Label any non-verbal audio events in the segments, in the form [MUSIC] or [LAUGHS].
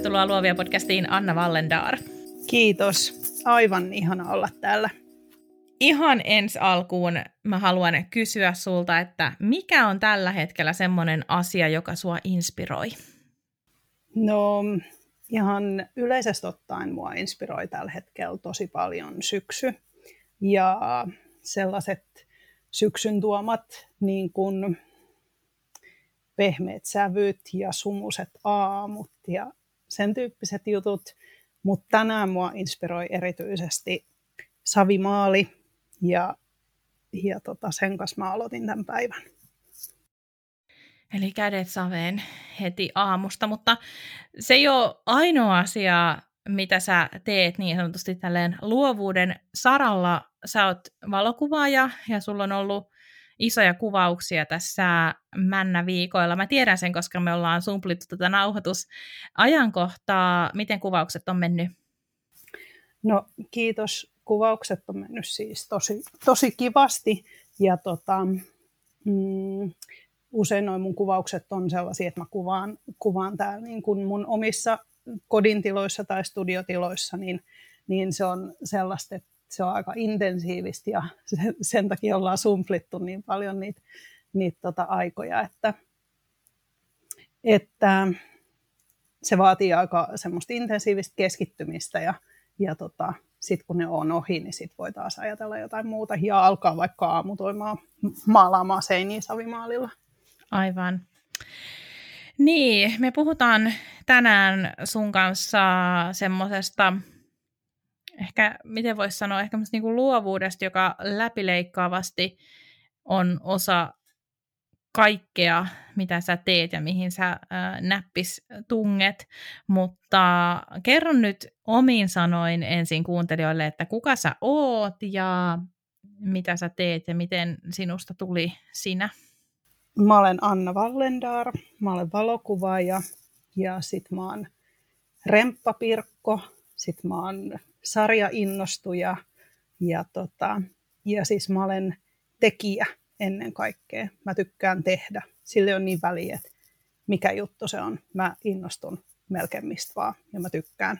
Tervetuloa Luovia podcastiin Anna Vallendar. Kiitos. Aivan ihana olla täällä. Ihan ensi alkuun mä haluan kysyä sulta, että mikä on tällä hetkellä semmoinen asia, joka sua inspiroi? No ihan yleisesti ottaen mua inspiroi tällä hetkellä tosi paljon syksy ja sellaiset syksyn tuomat niin kuin pehmeät sävyt ja sumuset aamut ja sen tyyppiset jutut. Mutta tänään mua inspiroi erityisesti savimaali ja, ja tota, sen kanssa mä aloitin tämän päivän. Eli kädet saveen heti aamusta, mutta se ei ole ainoa asia, mitä sä teet niin sanotusti tälleen luovuuden saralla. Sä oot valokuvaaja ja sulla on ollut isoja kuvauksia tässä männä viikoilla. Mä tiedän sen, koska me ollaan sumplittu tätä nauhoitusajankohtaa. Miten kuvaukset on mennyt? No kiitos. Kuvaukset on mennyt siis tosi, tosi kivasti. Ja tota, mm, usein noin mun kuvaukset on sellaisia, että mä kuvaan, kuvaan täällä niin kuin mun omissa kodintiloissa tai studiotiloissa, niin, niin se on sellaista, että se on aika intensiivistä ja [LAUGHS] sen, sen takia ollaan sumplittu niin paljon niitä, niitä tota aikoja, että, että se vaatii aika semmoista intensiivistä keskittymistä ja, ja tota, sitten kun ne on ohi, niin sitten voi taas ajatella jotain muuta ja alkaa vaikka aamutoimaan maalaamaan seiniä savimaalilla. Aivan. Niin, me puhutaan tänään sun kanssa semmoisesta ehkä, miten voisi sanoa, ehkä niin luovuudesta, joka läpileikkaavasti on osa kaikkea, mitä sä teet ja mihin sä äh, näppis tunget, mutta kerron nyt omin sanoin ensin kuuntelijoille, että kuka sä oot ja mitä sä teet ja miten sinusta tuli sinä. Mä olen Anna Vallendar, mä olen valokuvaaja ja sit mä oon remppapirkko, sit mä oon sarjainnostuja ja, tota, ja siis mä olen tekijä ennen kaikkea. Mä tykkään tehdä. Sille on niin väliä, että mikä juttu se on. Mä innostun melkein mistä vaan ja mä tykkään,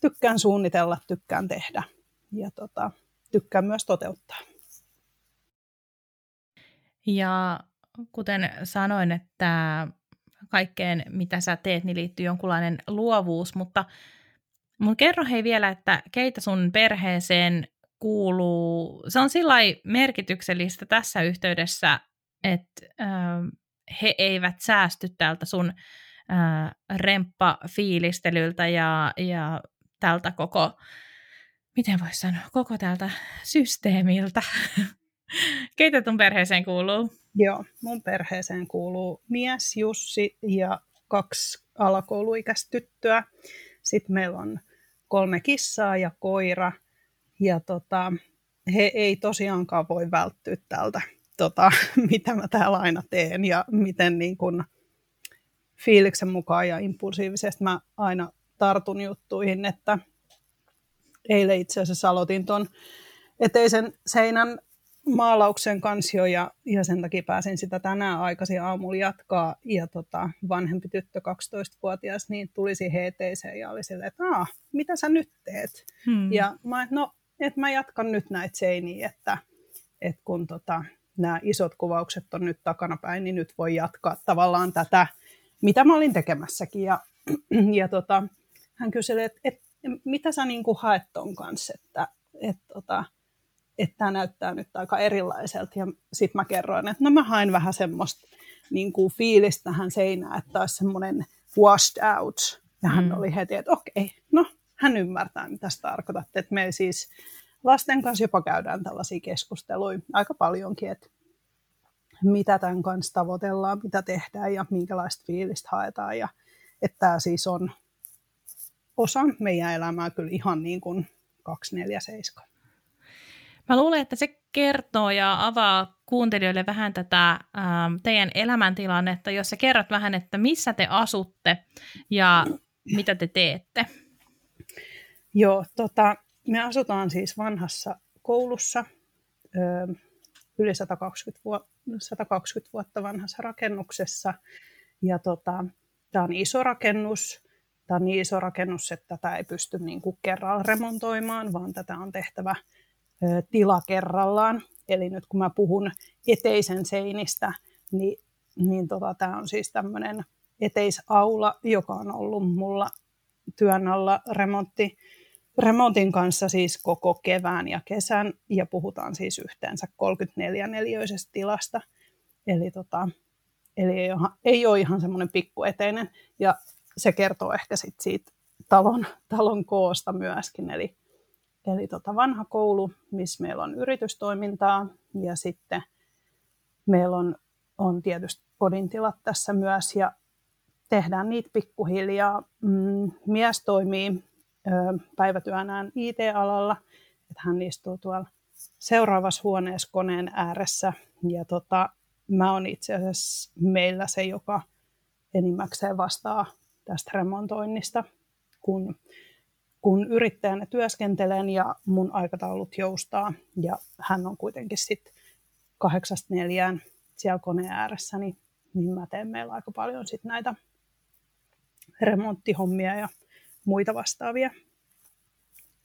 tykkään suunnitella, tykkään tehdä ja tota, tykkään myös toteuttaa. Ja kuten sanoin, että kaikkeen mitä sä teet, niin liittyy jonkunlainen luovuus, mutta Mun kerro hei vielä, että keitä sun perheeseen kuuluu. Se on sillä merkityksellistä tässä yhteydessä, että äh, he eivät säästy tältä sun äh, remppafiilistelyltä ja, ja tältä koko, miten voisi sanoa, koko tältä systeemiltä. [LAUGHS] Keitä sun perheeseen kuuluu? Joo, mun perheeseen kuuluu mies Jussi ja kaksi alakouluikäistä tyttöä. Sitten meillä on kolme kissaa ja koira. Ja tota, he ei tosiaankaan voi välttyä tältä, tota, [LAUGHS] mitä mä täällä aina teen ja miten niin kun fiiliksen mukaan ja impulsiivisesti mä aina tartun juttuihin, että eilen itse asiassa aloitin tuon eteisen seinän maalauksen kanssa jo ja, ja sen takia pääsin sitä tänään aikaisin aamulla jatkaa. Ja tota, vanhempi tyttö, 12-vuotias, niin tulisi heeteeseen ja oli silleen, että Aa, mitä sä nyt teet? Hmm. Ja mä no, että mä jatkan nyt näitä seiniä, että, että kun tota, nämä isot kuvaukset on nyt takanapäin, niin nyt voi jatkaa tavallaan tätä, mitä mä olin tekemässäkin. Ja, [CLEARS THROAT] ja tota, hän kyseli, että, että mitä sä niin kuin haet ton kanssa, että, että tota, että tämä näyttää nyt aika erilaiselta. Ja sitten mä kerroin, että no mä hain vähän semmoista niin kuin fiilistä tähän seinään, että olisi semmoinen washed out. Ja hän mm. oli heti, että okei, no hän ymmärtää, mitä sitä tarkoitatte. Että me siis lasten kanssa jopa käydään tällaisia keskusteluja aika paljonkin, että mitä tämän kanssa tavoitellaan, mitä tehdään ja minkälaista fiilistä haetaan. Ja että tämä siis on osa meidän elämää kyllä ihan niin kuin 247. Mä luulen, että se kertoo ja avaa kuuntelijoille vähän tätä ähm, teidän elämäntilannetta, jos sä kerrot vähän, että missä te asutte ja mitä te teette. Joo, tota, me asutaan siis vanhassa koulussa, ö, yli 120, vuotta, 120 vuotta vanhassa rakennuksessa. Ja tota, tämä on iso rakennus, tämä on niin iso rakennus, että tätä ei pysty niin kerralla remontoimaan, vaan tätä on tehtävä tila kerrallaan. Eli nyt kun mä puhun eteisen seinistä, niin, niin tota, tämä on siis tämmöinen eteisaula, joka on ollut mulla työn alla remontti, remontin kanssa siis koko kevään ja kesän, ja puhutaan siis yhteensä 34 neliöisestä tilasta. Eli, tota, eli ei, ole, ei ole ihan semmoinen pikkueteinen, ja se kertoo ehkä sit siitä talon, talon koosta myöskin. Eli, eli tota vanha koulu, missä meillä on yritystoimintaa, ja sitten meillä on, on tietysti kodintilat tässä myös, ja tehdään niitä pikkuhiljaa. Mm, mies toimii päivätyönään IT-alalla, että hän istuu tuolla seuraavassa huoneessa koneen ääressä. Ja tota, mä oon itse asiassa meillä se, joka enimmäkseen vastaa tästä remontoinnista, kun, kun yrittäjänä työskentelen ja mun aikataulut joustaa ja hän on kuitenkin sitten kahdeksasta neljään siellä koneen ääressä, niin, niin mä teen meillä aika paljon sit näitä remonttihommia ja muita vastaavia.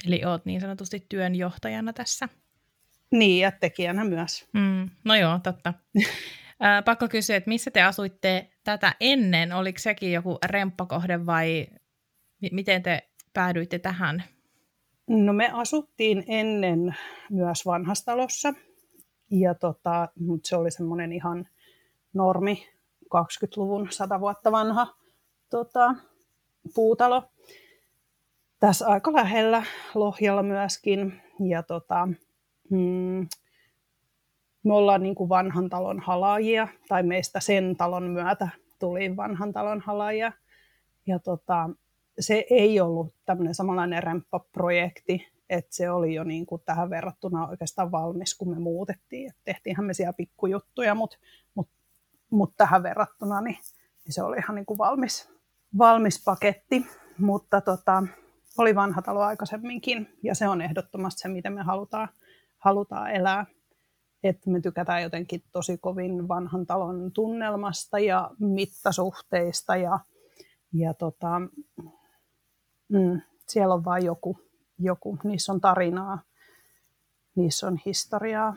Eli oot niin sanotusti työnjohtajana tässä. Niin, ja tekijänä myös. Mm, no joo, totta. [LAUGHS] Ää, pakko kysyä, että missä te asuitte tätä ennen? Oliko sekin joku remppakohde vai m- miten te päädyitte tähän? No me asuttiin ennen myös vanhastalossa, ja tota, mutta se oli semmoinen ihan normi 20-luvun 100 vuotta vanha tota, puutalo tässä aika lähellä Lohjalla myöskin. Ja tota, mm, me ollaan niin kuin vanhan talon halaajia, tai meistä sen talon myötä tuli vanhan talon halaajia. Ja tota, se ei ollut tämmöinen samanlainen rämppäprojekti, että se oli jo niin kuin tähän verrattuna oikeastaan valmis, kun me muutettiin. Et tehtiinhän me siellä pikkujuttuja, mutta mut, mut tähän verrattuna niin, niin se oli ihan niin kuin valmis, valmis paketti. Mutta tota, oli vanha talo aikaisemminkin, ja se on ehdottomasti se, miten me halutaan, halutaan elää. Että me tykätään jotenkin tosi kovin vanhan talon tunnelmasta ja mittasuhteista, ja, ja tota, mm, siellä on vain joku, joku, niissä on tarinaa, niissä on historiaa.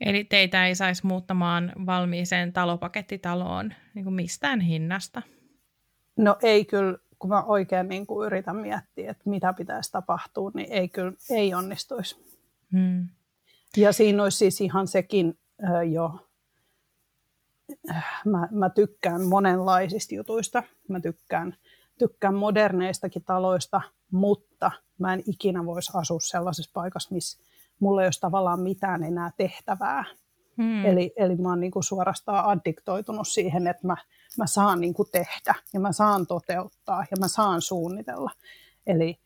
Eli teitä ei saisi muuttamaan valmiiseen talopakettitaloon niin kuin mistään hinnasta? No ei kyllä kun mä oikein niin kuin yritän miettiä, että mitä pitäisi tapahtua, niin ei kyllä ei onnistuisi. Hmm. Ja siinä olisi siis ihan sekin äh, jo, mä, mä tykkään monenlaisista jutuista, mä tykkään, tykkään moderneistakin taloista, mutta mä en ikinä voisi asua sellaisessa paikassa, missä mulla ei olisi tavallaan mitään enää tehtävää. Hmm. Eli, eli mä oon niin kuin suorastaan addiktoitunut siihen, että mä, mä saan niin kuin tehdä ja mä saan toteuttaa ja mä saan suunnitella. Eli,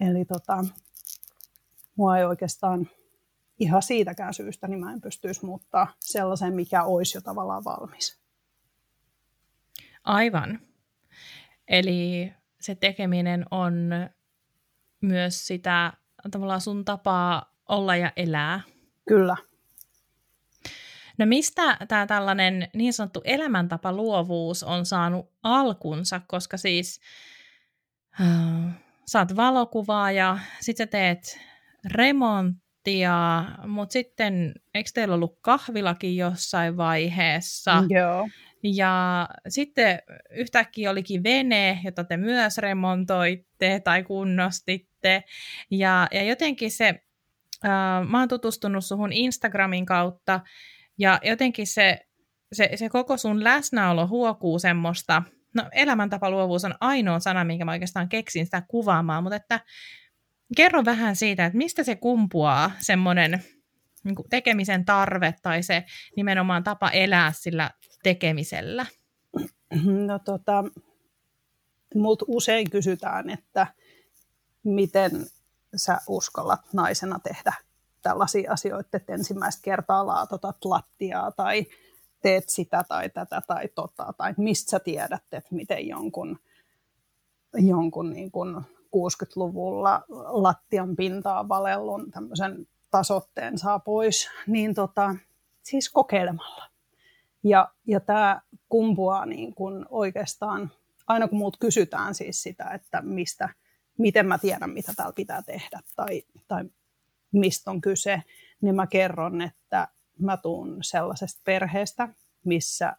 eli tota, mua ei oikeastaan ihan siitäkään syystä, niin mä en pystyisi muuttaa sellaisen, mikä olisi jo tavallaan valmis. Aivan. Eli se tekeminen on myös sitä tavallaan sun tapaa olla ja elää. Kyllä. No mistä tämä tällainen niin sanottu elämäntapa luovuus on saanut alkunsa, koska siis äh, sä oot valokuvaaja, sit sä teet remonttia, mutta sitten eikö teillä ollut kahvilakin jossain vaiheessa? Joo. Ja sitten yhtäkkiä olikin vene, jota te myös remontoitte tai kunnostitte. Ja, ja jotenkin se, äh, mä oon tutustunut suhun Instagramin kautta, ja jotenkin se, se, se koko sun läsnäolo huokuu semmoista, no elämäntapaluovuus on ainoa sana, minkä mä oikeastaan keksin sitä kuvaamaan, mutta että kerro vähän siitä, että mistä se kumpuaa semmoinen niin tekemisen tarve tai se nimenomaan tapa elää sillä tekemisellä? No tota, mut usein kysytään, että miten sä uskallat naisena tehdä tällaisia asioita, että ensimmäistä kertaa laatotat lattiaa tai teet sitä tai tätä tai tota, tai mistä sä tiedät, että miten jonkun, jonkun niin kuin 60-luvulla lattian pintaa valellun tämmöisen tasotteen saa pois, niin tota, siis kokeilemalla. Ja, ja tämä kumpuaa niin kuin oikeastaan aina kun muut kysytään siis sitä, että mistä, miten mä tiedän, mitä täällä pitää tehdä tai, tai mistä on kyse, niin mä kerron, että mä tuun sellaisesta perheestä, missä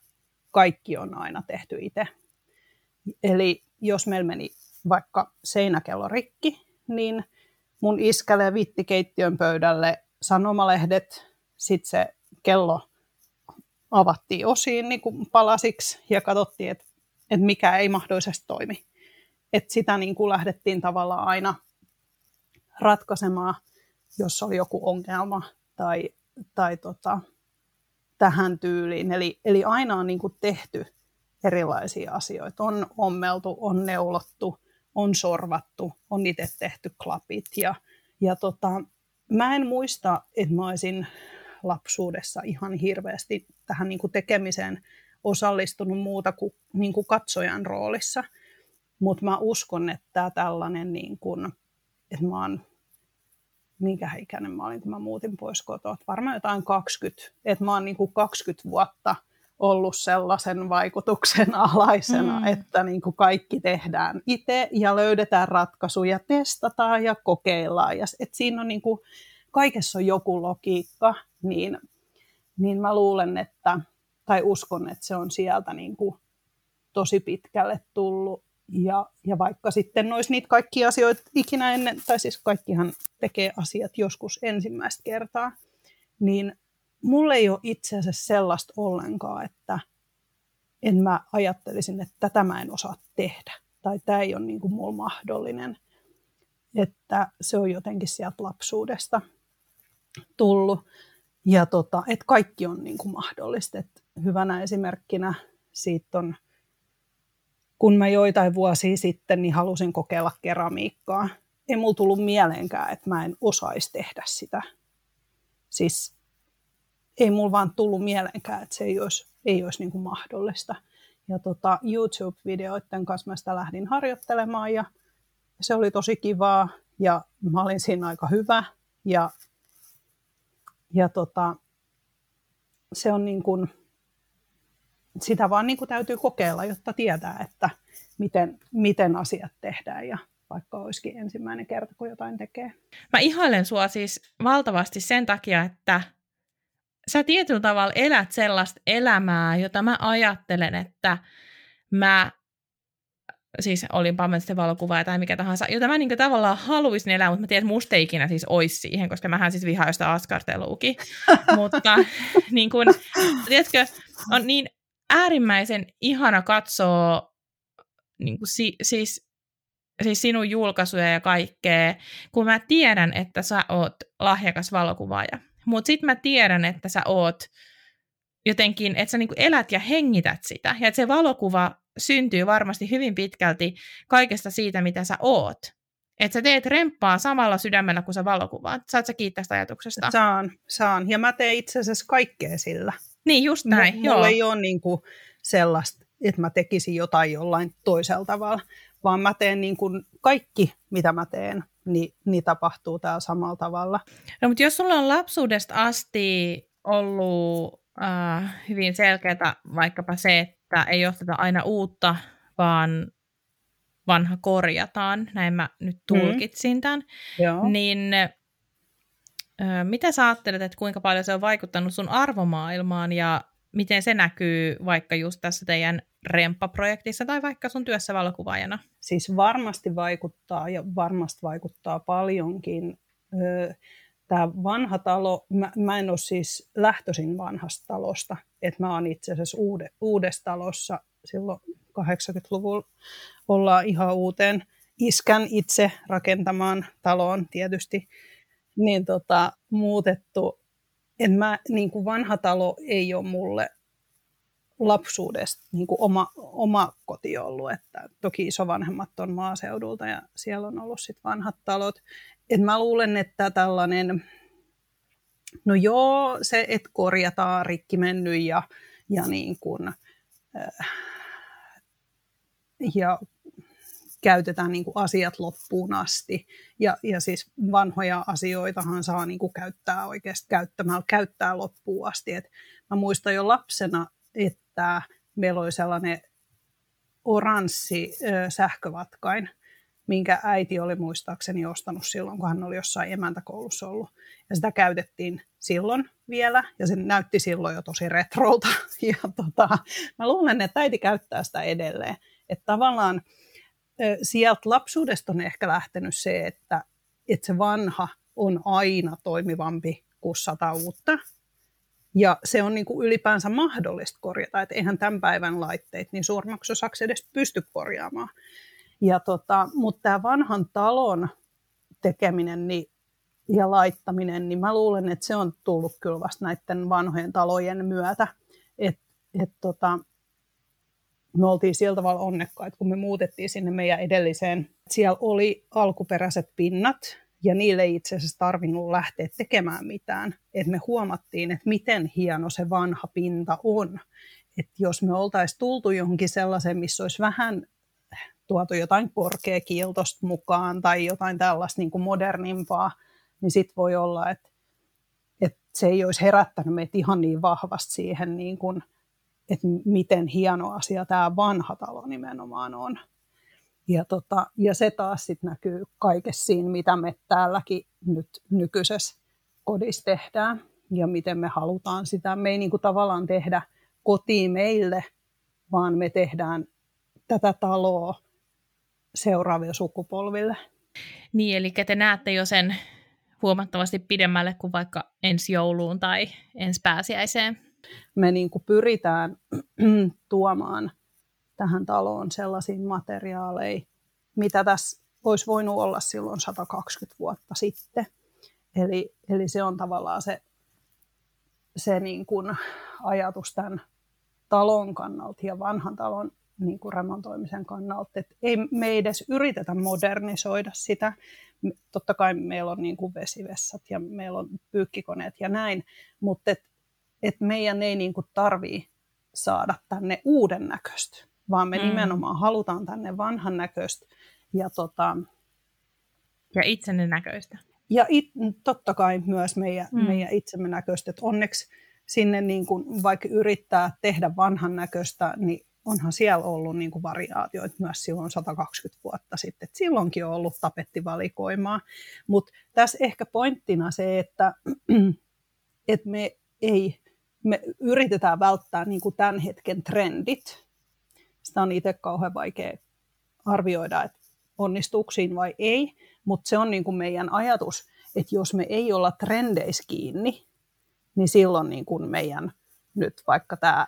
kaikki on aina tehty itse. Eli jos meillä meni vaikka seinäkello rikki, niin mun iskälle vitti keittiön pöydälle sanomalehdet, sitten se kello avattiin osiin niin kuin palasiksi ja katsottiin, että, että mikä ei mahdollisesti toimi. Että sitä niin kuin lähdettiin tavallaan aina ratkaisemaan, jos oli joku ongelma tai, tai tota, tähän tyyliin. Eli, eli aina on niin kuin tehty erilaisia asioita. On ommeltu, on neulottu, on sorvattu, on itse tehty klapit. Ja, ja tota, mä en muista, että mä olisin lapsuudessa ihan hirveästi tähän niin kuin tekemiseen osallistunut muuta kuin, niin kuin katsojan roolissa. Mutta mä uskon, että tällainen, niin kuin, että mä oon, minkä ikäinen mä olin, kun mä muutin pois kotoa, varmaan jotain 20, että mä oon niin kuin 20 vuotta ollut sellaisen vaikutuksen alaisena, mm. että niin kuin kaikki tehdään itse ja löydetään ratkaisuja, testataan ja kokeillaan. Ja, että siinä on niin kuin, kaikessa on joku logiikka, niin, niin mä luulen, että, tai uskon, että se on sieltä niin kuin tosi pitkälle tullut. Ja, ja vaikka sitten olisi niitä kaikkia asioita ikinä ennen, tai siis kaikkihan tekee asiat joskus ensimmäistä kertaa, niin mulle ei ole itse asiassa sellaista ollenkaan, että en mä ajattelisin, että tätä mä en osaa tehdä, tai tämä ei ole niin kuin mulla mahdollinen. Että se on jotenkin sieltä lapsuudesta tullut. Ja tota, että kaikki on niin kuin mahdollista. Et hyvänä esimerkkinä siitä on, kun mä joitain vuosia sitten niin halusin kokeilla keramiikkaa. Ei mulla tullut mieleenkään, että mä en osaisi tehdä sitä. Siis ei mulla vaan tullut mieleenkään, että se ei olisi, ei olisi niin kuin mahdollista. Ja tota, YouTube-videoiden kanssa mä sitä lähdin harjoittelemaan ja se oli tosi kivaa ja mä olin siinä aika hyvä ja ja tota, se on niin kuin, sitä vaan niin kuin täytyy kokeilla, jotta tietää, että miten, miten asiat tehdään ja vaikka olisikin ensimmäinen kerta, kun jotain tekee. Mä ihailen sua siis valtavasti sen takia, että sä tietyllä tavalla elät sellaista elämää, jota mä ajattelen, että mä siis olinpa sitten valokuvaaja tai mikä tahansa, jota mä niin tavallaan haluaisin elää, mutta mä tiedän, että musta ei ikinä siis olisi siihen, koska mähän siis vihaan sitä askarteluukin. [LAUGHS] mutta niin kuin, tiedätkö, on niin äärimmäisen ihana katsoa niin kuin si, siis, siis sinun julkaisuja ja kaikkea, kun mä tiedän, että sä oot lahjakas valokuvaaja. Mutta sitten mä tiedän, että sä oot jotenkin, että sä niin elät ja hengität sitä. Ja että se valokuva syntyy varmasti hyvin pitkälti kaikesta siitä, mitä sä oot. Että sä teet remppaa samalla sydämellä, kun sä valokuvaat. Saat sä kiittää tästä ajatuksesta? Saan, saan. Ja mä teen itse asiassa kaikkea sillä. Niin, just näin. M- mulla ei ole niin kuin sellaista, että mä tekisin jotain jollain toisella tavalla, vaan mä teen niin kuin kaikki, mitä mä teen, niin, niin tapahtuu täällä samalla tavalla. No, mutta jos sulla on lapsuudesta asti ollut äh, hyvin selkeää vaikkapa se, että ei osteta aina uutta, vaan vanha korjataan, näin mä nyt mm. tulkitsin mm. tämän, Joo. niin äh, mitä sä ajattelet, että kuinka paljon se on vaikuttanut sun arvomaailmaan ja miten se näkyy vaikka just tässä teidän Remppa-projektissa tai vaikka sun työssä valokuvaajana? Siis varmasti vaikuttaa ja varmasti vaikuttaa paljonkin. Tämä vanha talo, mä, mä en ole siis lähtöisin vanhasta talosta, että mä oon itse asiassa uude, uudessa talossa silloin 80-luvulla ollaan ihan uuteen iskän itse rakentamaan taloon tietysti, niin tota, muutettu. Et mä, niin kuin vanha talo ei ole mulle lapsuudesta niin kuin oma, oma koti ollut. Että toki isovanhemmat on maaseudulta ja siellä on ollut sit vanhat talot. Et mä luulen, että tällainen, no joo, se, että korjataan rikki mennyt ja, ja, niin kuin, äh, ja käytetään niin kuin asiat loppuun asti. Ja, ja siis vanhoja asioitahan saa niin kuin käyttää oikeasti käyttämällä, käyttää loppuun asti. Et mä muistan jo lapsena, että meillä oli sellainen oranssi sähkövatkain, minkä äiti oli muistaakseni ostanut silloin, kun hän oli jossain emäntäkoulussa ollut. Ja sitä käytettiin silloin vielä, ja se näytti silloin jo tosi retrolta. [LAUGHS] Ja tota, mä luulen, että äiti käyttää sitä edelleen. Että tavallaan sieltä lapsuudesta on ehkä lähtenyt se, että, että se vanha on aina toimivampi kuin sata uutta. Ja se on niin kuin ylipäänsä mahdollista korjata, että eihän tämän päivän laitteet niin suurimmaksi osaksi edes pysty korjaamaan. Ja tota, mutta tämä vanhan talon tekeminen niin, ja laittaminen, niin mä luulen, että se on tullut kyllä vasta näiden vanhojen talojen myötä. Et, et tota, me oltiin sillä tavalla onnekkaita, kun me muutettiin sinne meidän edelliseen. Siellä oli alkuperäiset pinnat, ja niille ei itse asiassa tarvinnut lähteä tekemään mitään. Et me huomattiin, että miten hieno se vanha pinta on. Et jos me oltaisiin tultu johonkin sellaiseen, missä olisi vähän tuotu jotain korkeakiiltosta mukaan tai jotain tällaista niin kuin modernimpaa, niin sitten voi olla, että, että se ei olisi herättänyt meitä ihan niin vahvasti siihen, niin kuin, että miten hieno asia tämä vanha talo nimenomaan on. Ja, tota, ja se taas sit näkyy kaikessa siinä, mitä me täälläkin nyt nykyisessä kodissa tehdään ja miten me halutaan sitä. Me ei niin kuin tavallaan tehdä kotiin meille, vaan me tehdään tätä taloa seuraaville sukupolville. Niin, eli te näette jo sen huomattavasti pidemmälle kuin vaikka ensi jouluun tai ensi pääsiäiseen. Me niin kuin pyritään [CLEARS THROAT] tuomaan tähän taloon sellaisiin materiaaleihin, mitä tässä olisi voinut olla silloin 120 vuotta sitten. Eli, eli se on tavallaan se, se niin kuin ajatus tämän talon kannalta ja vanhan talon niin kuin remontoimisen kannalta. Et ei me ei edes yritetä modernisoida sitä. Totta kai meillä on niin kuin vesivessat ja meillä on pyykkikoneet ja näin, mutta et, et meidän ei niin kuin tarvii saada tänne uuden näköistä vaan me mm. nimenomaan halutaan tänne vanhan näköistä. Ja, tota, ja itsenne näköistä. Ja it, totta kai myös meidän, mm. meidän itsemme näköistä. Että onneksi sinne niin kuin, vaikka yrittää tehdä vanhan näköistä, niin onhan siellä ollut niin kuin variaatioita myös silloin 120 vuotta sitten. Et silloinkin on ollut tapettivalikoimaa. Mutta tässä ehkä pointtina se, että, [CLEARS THROAT] että me ei me yritetään välttää niin kuin tämän hetken trendit, sitä on itse kauhean vaikea arvioida, että onnistuuko siinä vai ei, mutta se on niin kuin meidän ajatus, että jos me ei olla trendeissä kiinni, niin silloin niin kuin meidän nyt vaikka tämä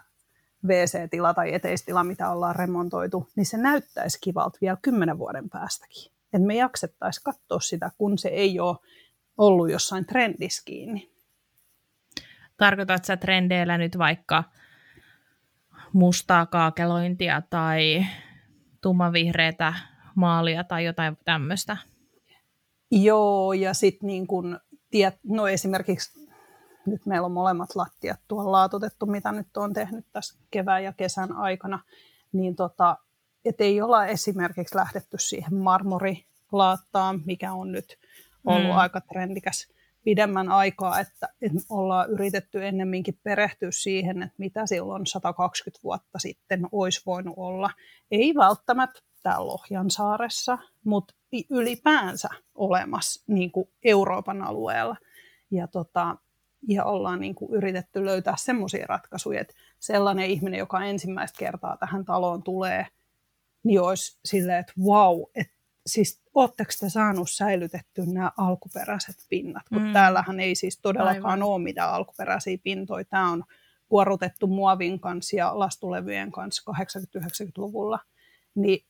WC-tila tai eteistila, mitä ollaan remontoitu, niin se näyttäisi kivalta vielä kymmenen vuoden päästäkin. Että me jaksettaisiin katsoa sitä, kun se ei ole ollut jossain trendissä kiinni. Tarkoitatko sä trendeillä nyt vaikka mustaa kaakelointia tai tummanvihreätä maalia tai jotain tämmöistä. Joo, ja sitten niin kun, tiet, no esimerkiksi nyt meillä on molemmat lattiat tuolla laatutettu, mitä nyt on tehnyt tässä kevään ja kesän aikana, niin tota, et ei olla esimerkiksi lähdetty siihen marmorilaattaan, mikä on nyt ollut mm. aika trendikäs pidemmän aikaa, että, ollaan yritetty ennemminkin perehtyä siihen, että mitä silloin 120 vuotta sitten olisi voinut olla. Ei välttämättä täällä Lohjansaaressa, mutta ylipäänsä olemassa niin kuin Euroopan alueella. Ja, tota, ja ollaan niin kuin yritetty löytää semmoisia ratkaisuja, että sellainen ihminen, joka ensimmäistä kertaa tähän taloon tulee, niin olisi silleen, että wow, että siis ootteko te saanut säilytetty nämä alkuperäiset pinnat, kun mm. täällähän ei siis todellakaan Aivan. ole mitään alkuperäisiä pintoja. Tämä on kuorutettu muovin kanssa ja lastulevyjen kanssa 80-90-luvulla. Niin,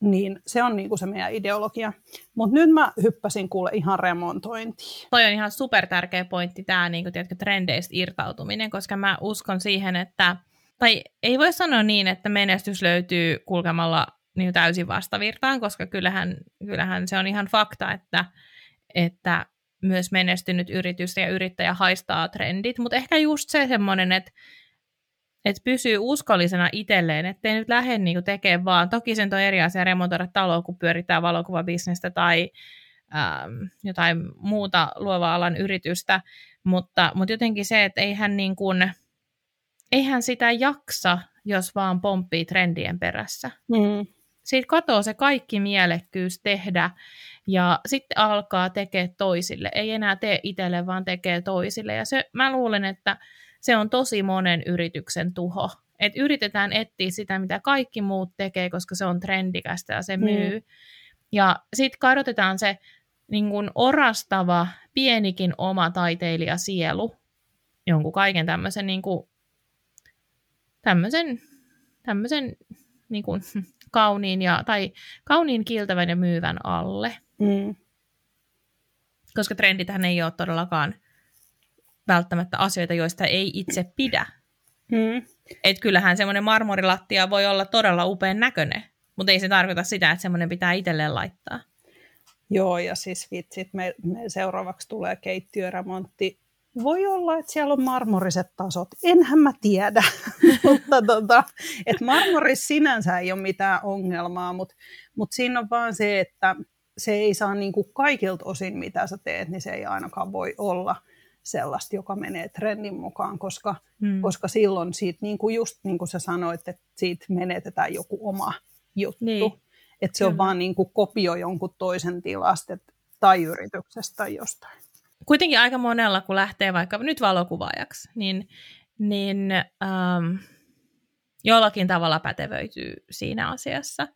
niin se on niinku se meidän ideologia. Mutta nyt mä hyppäsin kuule ihan remontointiin. Toi on ihan super tärkeä pointti tämä niinku, trendeistä irtautuminen, koska mä uskon siihen, että tai ei voi sanoa niin, että menestys löytyy kulkemalla niin täysin vastavirtaan, koska kyllähän, kyllähän se on ihan fakta, että, että myös menestynyt yritys ja yrittäjä haistaa trendit, mutta ehkä just se semmoinen, että että pysyy uskollisena itselleen, ettei nyt lähde niinku tekemään vaan, toki sen on eri asia remontoida taloa, kun pyörittää valokuvabisnestä tai ähm, jotain muuta luova alan yritystä, mutta, mutta jotenkin se, että eihän, niin kuin, eihän sitä jaksa jos vaan pomppii trendien perässä. Mm. Siitä katoaa se kaikki mielekkyys tehdä ja sitten alkaa tekee toisille. Ei enää tee itselle, vaan tekee toisille. Ja se, mä luulen, että se on tosi monen yrityksen tuho. Et yritetään etsiä sitä, mitä kaikki muut tekee, koska se on trendikästä ja se myy. Mm. Ja sitten kadotetaan se niin kuin orastava, pienikin oma taiteilijasielu jonkun kaiken tämmöisen, niin tämmöisen, tämmöisen niin kuin, kauniin, ja, tai kauniin kiiltävän ja myyvän alle. Mm. Koska trendithän ei ole todellakaan välttämättä asioita, joista ei itse pidä. Mm. Et kyllähän semmoinen marmorilattia voi olla todella upean näköinen, mutta ei se tarkoita sitä, että semmoinen pitää itselleen laittaa. Joo, ja siis vitsit, me, me seuraavaksi tulee keittiöremontti. Voi olla, että siellä on marmoriset tasot. Enhän mä tiedä, [LAUGHS] mutta tota, että marmoris sinänsä ei ole mitään ongelmaa, mutta, mutta siinä on vaan se, että se ei saa niin kuin kaikilta osin, mitä sä teet, niin se ei ainakaan voi olla sellaista, joka menee trendin mukaan, koska, hmm. koska silloin siitä, niin kuin just niin kuin sä sanoit, että siitä menetetään joku oma juttu. Niin. Että se Kyllä. on vaan niin kuin kopio jonkun toisen tilasta tai yrityksestä tai jostain. Kuitenkin aika monella, kun lähtee vaikka nyt valokuvaajaksi, niin, niin ähm, jollakin tavalla pätevöityy siinä asiassa.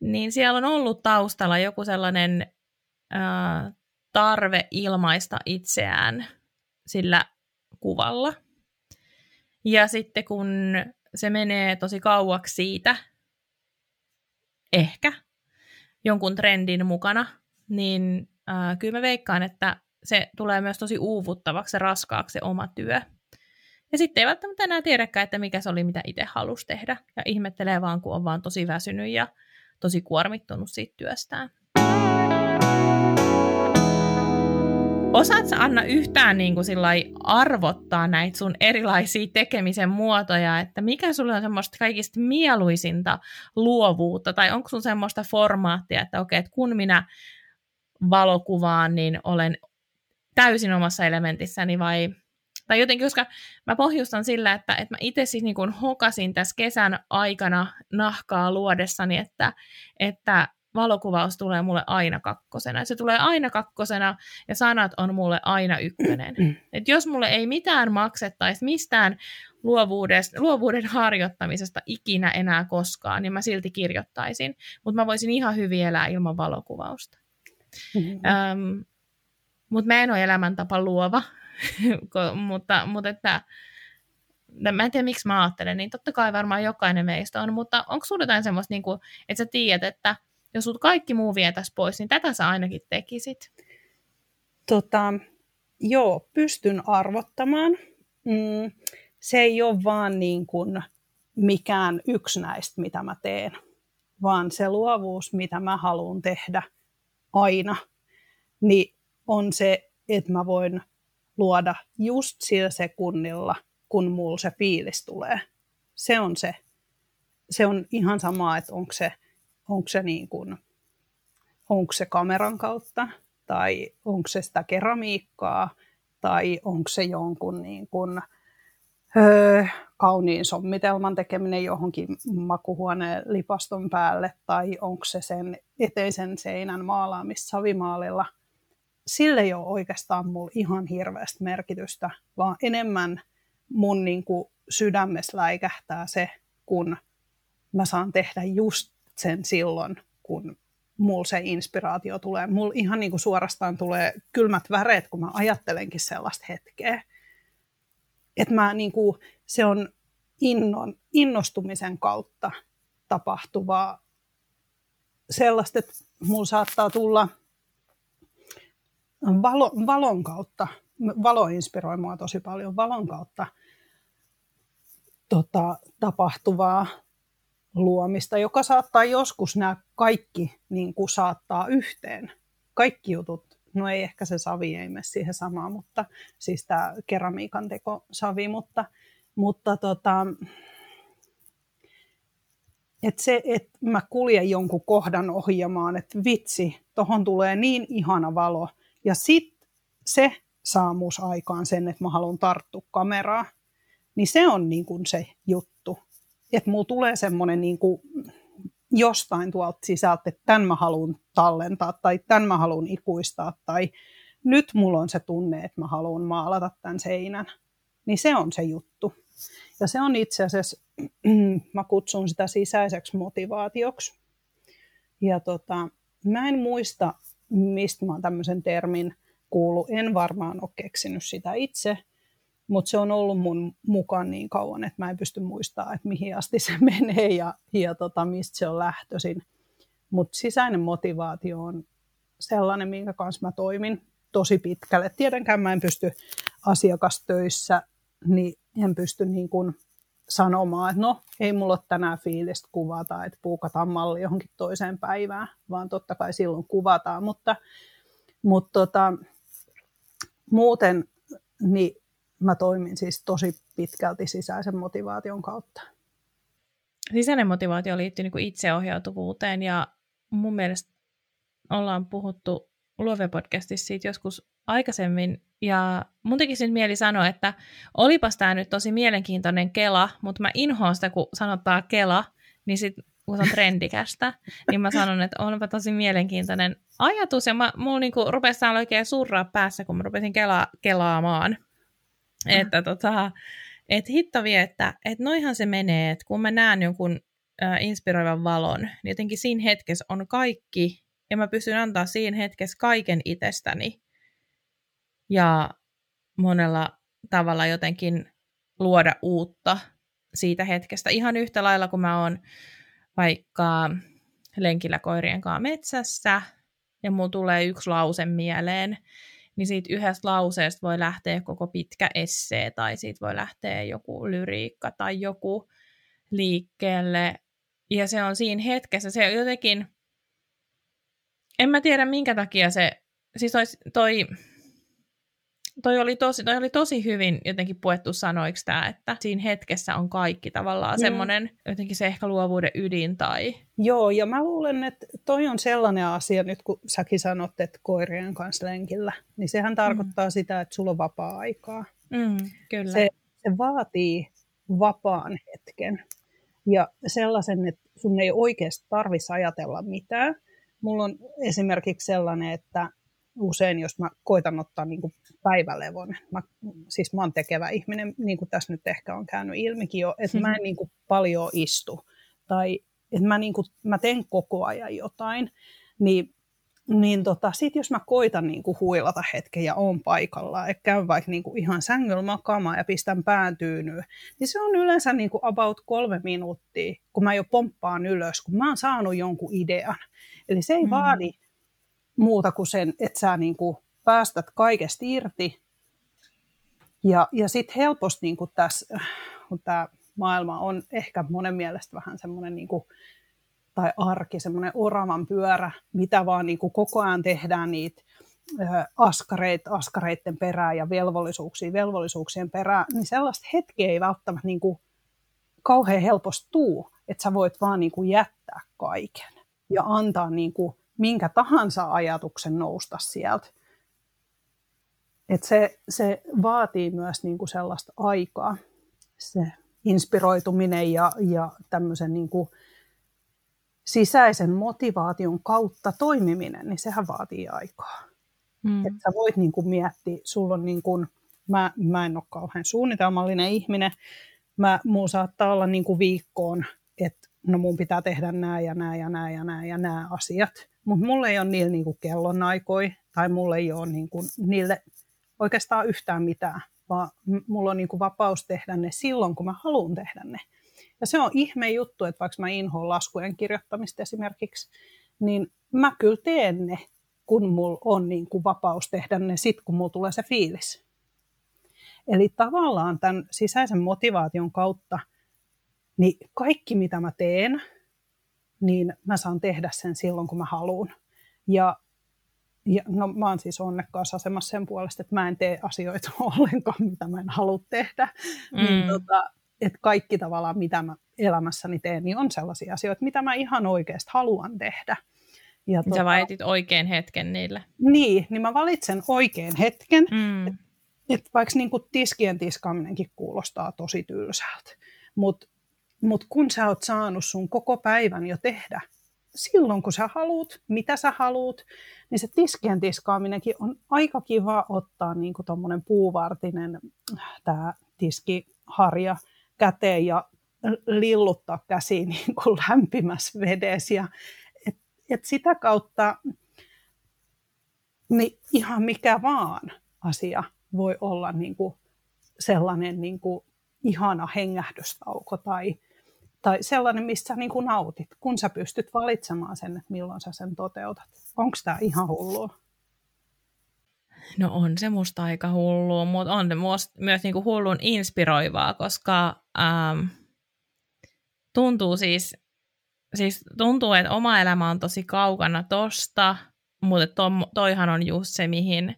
Niin siellä on ollut taustalla joku sellainen äh, tarve ilmaista itseään sillä kuvalla. Ja sitten kun se menee tosi kauaksi siitä, ehkä jonkun trendin mukana, niin äh, kyllä mä veikkaan, että se tulee myös tosi uuvuttavaksi ja raskaaksi se oma työ. Ja sitten ei välttämättä enää tiedäkään, että mikä se oli, mitä itse halusi tehdä. Ja ihmettelee vaan, kun on vaan tosi väsynyt ja tosi kuormittunut siitä työstään. Osaat sä Anna yhtään niin kuin arvottaa näitä sun erilaisia tekemisen muotoja, että mikä sulle on semmoista kaikista mieluisinta luovuutta, tai onko sun semmoista formaattia, että okei, että kun minä valokuvaan, niin olen täysin omassa elementissäni vai tai jotenkin, koska mä pohjustan sillä, että, että mä itse siis niin kuin hokasin tässä kesän aikana nahkaa luodessani, että, että valokuvaus tulee mulle aina kakkosena. Se tulee aina kakkosena ja sanat on mulle aina ykkönen. [CLEARS THROAT] Et jos mulle ei mitään maksettaisi mistään luovuuden harjoittamisesta ikinä enää koskaan, niin mä silti kirjoittaisin. Mutta mä voisin ihan hyvin elää ilman valokuvausta. Mm-hmm. Um, mutta mä en ole elämäntapa luova, [LAUGHS] mutta, mutta että, mä en tiedä miksi mä ajattelen, niin totta kai varmaan jokainen meistä on, mutta onko sulla jotain semmoista, niin kuin, että sä tiedät, että jos sut kaikki muu vietäisi pois, niin tätä sä ainakin tekisit? Tota, joo, pystyn arvottamaan. Mm, se ei ole vaan niin kuin mikään yksi näistä, mitä mä teen, vaan se luovuus, mitä mä haluan tehdä aina, niin on se, että mä voin luoda just sillä sekunnilla, kun mulla se fiilis tulee. Se on se. Se on ihan sama, että onko se onko se, niin kuin, onko se kameran kautta tai onko se sitä keramiikkaa tai onko se jonkun niin kuin, öö, kauniin sommitelman tekeminen johonkin makuhuoneen lipaston päälle tai onko se sen eteisen seinän maalaamista savimaalilla. Sille ei ole oikeastaan mulla ihan hirveästi merkitystä, vaan enemmän mun niin kuin sydämessä läikähtää se, kun mä saan tehdä just sen silloin, kun mulla se inspiraatio tulee. Mulla ihan niin kuin suorastaan tulee kylmät väreet, kun mä ajattelenkin sellaista hetkeä. Että mä niin kuin, se on innon, innostumisen kautta tapahtuvaa sellaista, että mulla saattaa tulla valo, valon kautta, valo inspiroi mua tosi paljon, valon kautta tota, tapahtuvaa luomista, joka saattaa joskus nämä kaikki niin kuin saattaa yhteen. Kaikki jutut, no ei ehkä se savi ei mene siihen samaan, mutta siis tämä keramiikan teko savi, mutta, mutta tota, että se, että mä kuljen jonkun kohdan ohjaamaan, että vitsi, tohon tulee niin ihana valo, ja sitten se saa mus aikaan sen, että mä haluan tarttua kameraa, niin se on niin kuin se juttu että mulla tulee semmoinen niin kuin jostain tuolta sisältä, että tämän mä haluan tallentaa tai tämän mä haluan ikuistaa tai nyt mulla on se tunne, että mä haluan maalata tämän seinän. Niin se on se juttu. Ja se on itse asiassa, [CLEARS THROAT] mä kutsun sitä sisäiseksi motivaatioksi. Ja tota, mä en muista, mistä mä oon tämmöisen termin kuullut. En varmaan ole keksinyt sitä itse, mutta se on ollut mun mukaan niin kauan, että mä en pysty muistamaan, että mihin asti se [LAUGHS] menee ja, ja tota, mistä se on lähtöisin. Mutta sisäinen motivaatio on sellainen, minkä kanssa mä toimin tosi pitkälle. Tietenkään mä en pysty asiakastöissä, niin en pysty niin kuin sanomaan, että no ei mulla ole tänään fiilistä kuvata, että puukataan malli johonkin toiseen päivään, vaan totta kai silloin kuvataan, mutta, mutta tota, muuten niin mä toimin siis tosi pitkälti sisäisen motivaation kautta. Sisäinen motivaatio liittyy niin kuin itseohjautuvuuteen ja mun mielestä ollaan puhuttu Luove-podcastissa siitä joskus aikaisemmin, ja mun tekisi nyt mieli sanoa, että olipas tämä nyt tosi mielenkiintoinen Kela, mutta mä inhoan sitä, kun sanotaan Kela, niin sit kun se on trendikästä, [LAUGHS] niin mä sanon, että onpa tosi mielenkiintoinen ajatus, ja mä, mulla niinku rupesi oikein surraa päässä, kun mä rupesin kela, kelaamaan. Mm. Että tota, et hittavi, että et noihan se menee, että kun mä näen jonkun äh, inspiroivan valon, niin jotenkin siinä hetkessä on kaikki, ja mä pystyn antaa siinä hetkessä kaiken itsestäni. Ja monella tavalla jotenkin luoda uutta siitä hetkestä. Ihan yhtä lailla, kun mä oon vaikka lenkillä koirien kanssa metsässä, ja mulla tulee yksi lause mieleen, niin siitä yhdestä lauseesta voi lähteä koko pitkä essee, tai siitä voi lähteä joku lyriikka tai joku liikkeelle. Ja se on siinä hetkessä, se jotenkin, en mä tiedä minkä takia se, siis toi, toi toi oli, tosi, toi oli tosi hyvin jotenkin puettu sanoiksi tämä, että siinä hetkessä on kaikki tavallaan mm. semmoinen jotenkin se ehkä luovuuden ydin tai... Joo, ja mä luulen, että toi on sellainen asia nyt, kun säkin sanot, että koirien kanssa lenkillä, niin sehän tarkoittaa mm. sitä, että sulla on vapaa-aikaa. Mm, kyllä. Se, se vaatii vapaan hetken ja sellaisen, että sun ei oikeasti tarvitsisi ajatella mitään. Mulla on esimerkiksi sellainen, että usein, jos mä koitan ottaa niin kuin päivälevon, mä, siis mä oon tekevä ihminen, niin kuin tässä nyt ehkä on käynyt ilmikin jo, että mä en niin kuin paljon istu tai että mä, niin kuin, mä teen koko ajan jotain, niin niin tota, sit jos mä koitan niin kuin huilata hetken ja on paikalla, että käyn vaikka niin kuin ihan sängyllä makaamaan ja pistän pään tyynyyn, niin se on yleensä niin kuin about kolme minuuttia, kun mä jo pomppaan ylös, kun mä oon saanut jonkun idean. Eli se ei mm. vaadi muuta kuin sen, että sä niin kuin päästät kaikesta irti. Ja, ja sitten helposti niin kuin tässä, kun tämä maailma on ehkä monen mielestä vähän semmoinen niin kuin, tai arki, semmoinen oravan pyörä, mitä vaan niin kuin koko ajan tehdään niitä askareit, askareiden perään ja velvollisuuksia velvollisuuksien perään, niin sellaista hetkeä ei välttämättä niin kuin kauhean helposti tuu, että sä voit vaan niin kuin jättää kaiken ja antaa niin kuin minkä tahansa ajatuksen nousta sieltä. Et se, se vaatii myös niin kuin sellaista aikaa, se inspiroituminen ja, ja tämmöisen niin kuin sisäisen motivaation kautta toimiminen, niin sehän vaatii aikaa. Mm. Että sä voit niin kuin miettiä, sulla on niin kuin, mä, mä en ole kauhean suunnitelmallinen ihminen, mä, muu saattaa olla niin kuin viikkoon, että no mun pitää tehdä nämä ja nämä ja nämä ja nämä ja nämä asiat. Mutta mulla ei ole niillä niinku kellonaikoi tai mulla ei ole niinku niille oikeastaan yhtään mitään, vaan mulla on niinku vapaus tehdä ne silloin, kun mä haluan tehdä ne. Ja se on ihme juttu, että vaikka mä inhoan laskujen kirjoittamista esimerkiksi, niin mä kyllä teen ne, kun mulla on niin kuin vapaus tehdä ne sit, kun mulla tulee se fiilis. Eli tavallaan tämän sisäisen motivaation kautta, niin kaikki mitä mä teen, niin mä saan tehdä sen silloin, kun mä haluan. Ja, ja no, mä oon siis onnekkaassa asemassa sen puolesta, että mä en tee asioita [LAUGHS] ollenkaan, mitä mä en halua tehdä. Niin mm. Niin, tota, että kaikki tavallaan, mitä mä elämässäni teen, niin on sellaisia asioita, mitä mä ihan oikeasti haluan tehdä. Ja Sä tota, valitit oikein hetken niille. Niin, niin mä valitsen oikein hetken. Mm. Et, et vaikka niin kuin tiskien tiskaaminenkin kuulostaa tosi tylsältä, mutta Mutta kun sä oot saanut sun koko päivän jo tehdä silloin, kun sä haluut, mitä sä haluut, niin se tiskien tiskaaminenkin on aika kiva ottaa niin tuommoinen puuvartinen tämä tiskiharja käteen ja lilluttaa käsiin [LAUGHS] niin kuin lämpimässä vedessä. Ja et, et sitä kautta niin ihan mikä vaan asia voi olla niin kuin sellainen niin kuin ihana hengähdystauko tai, tai sellainen, missä niin kuin nautit, kun sä pystyt valitsemaan sen, että milloin sä sen toteutat. Onko tämä ihan hullua? No on se musta aika hullua, mutta on se myös, myös niinku hullun inspiroivaa, koska ähm, tuntuu siis, siis tuntuu, että oma elämä on tosi kaukana tosta, mutta to, toihan on just se, mihin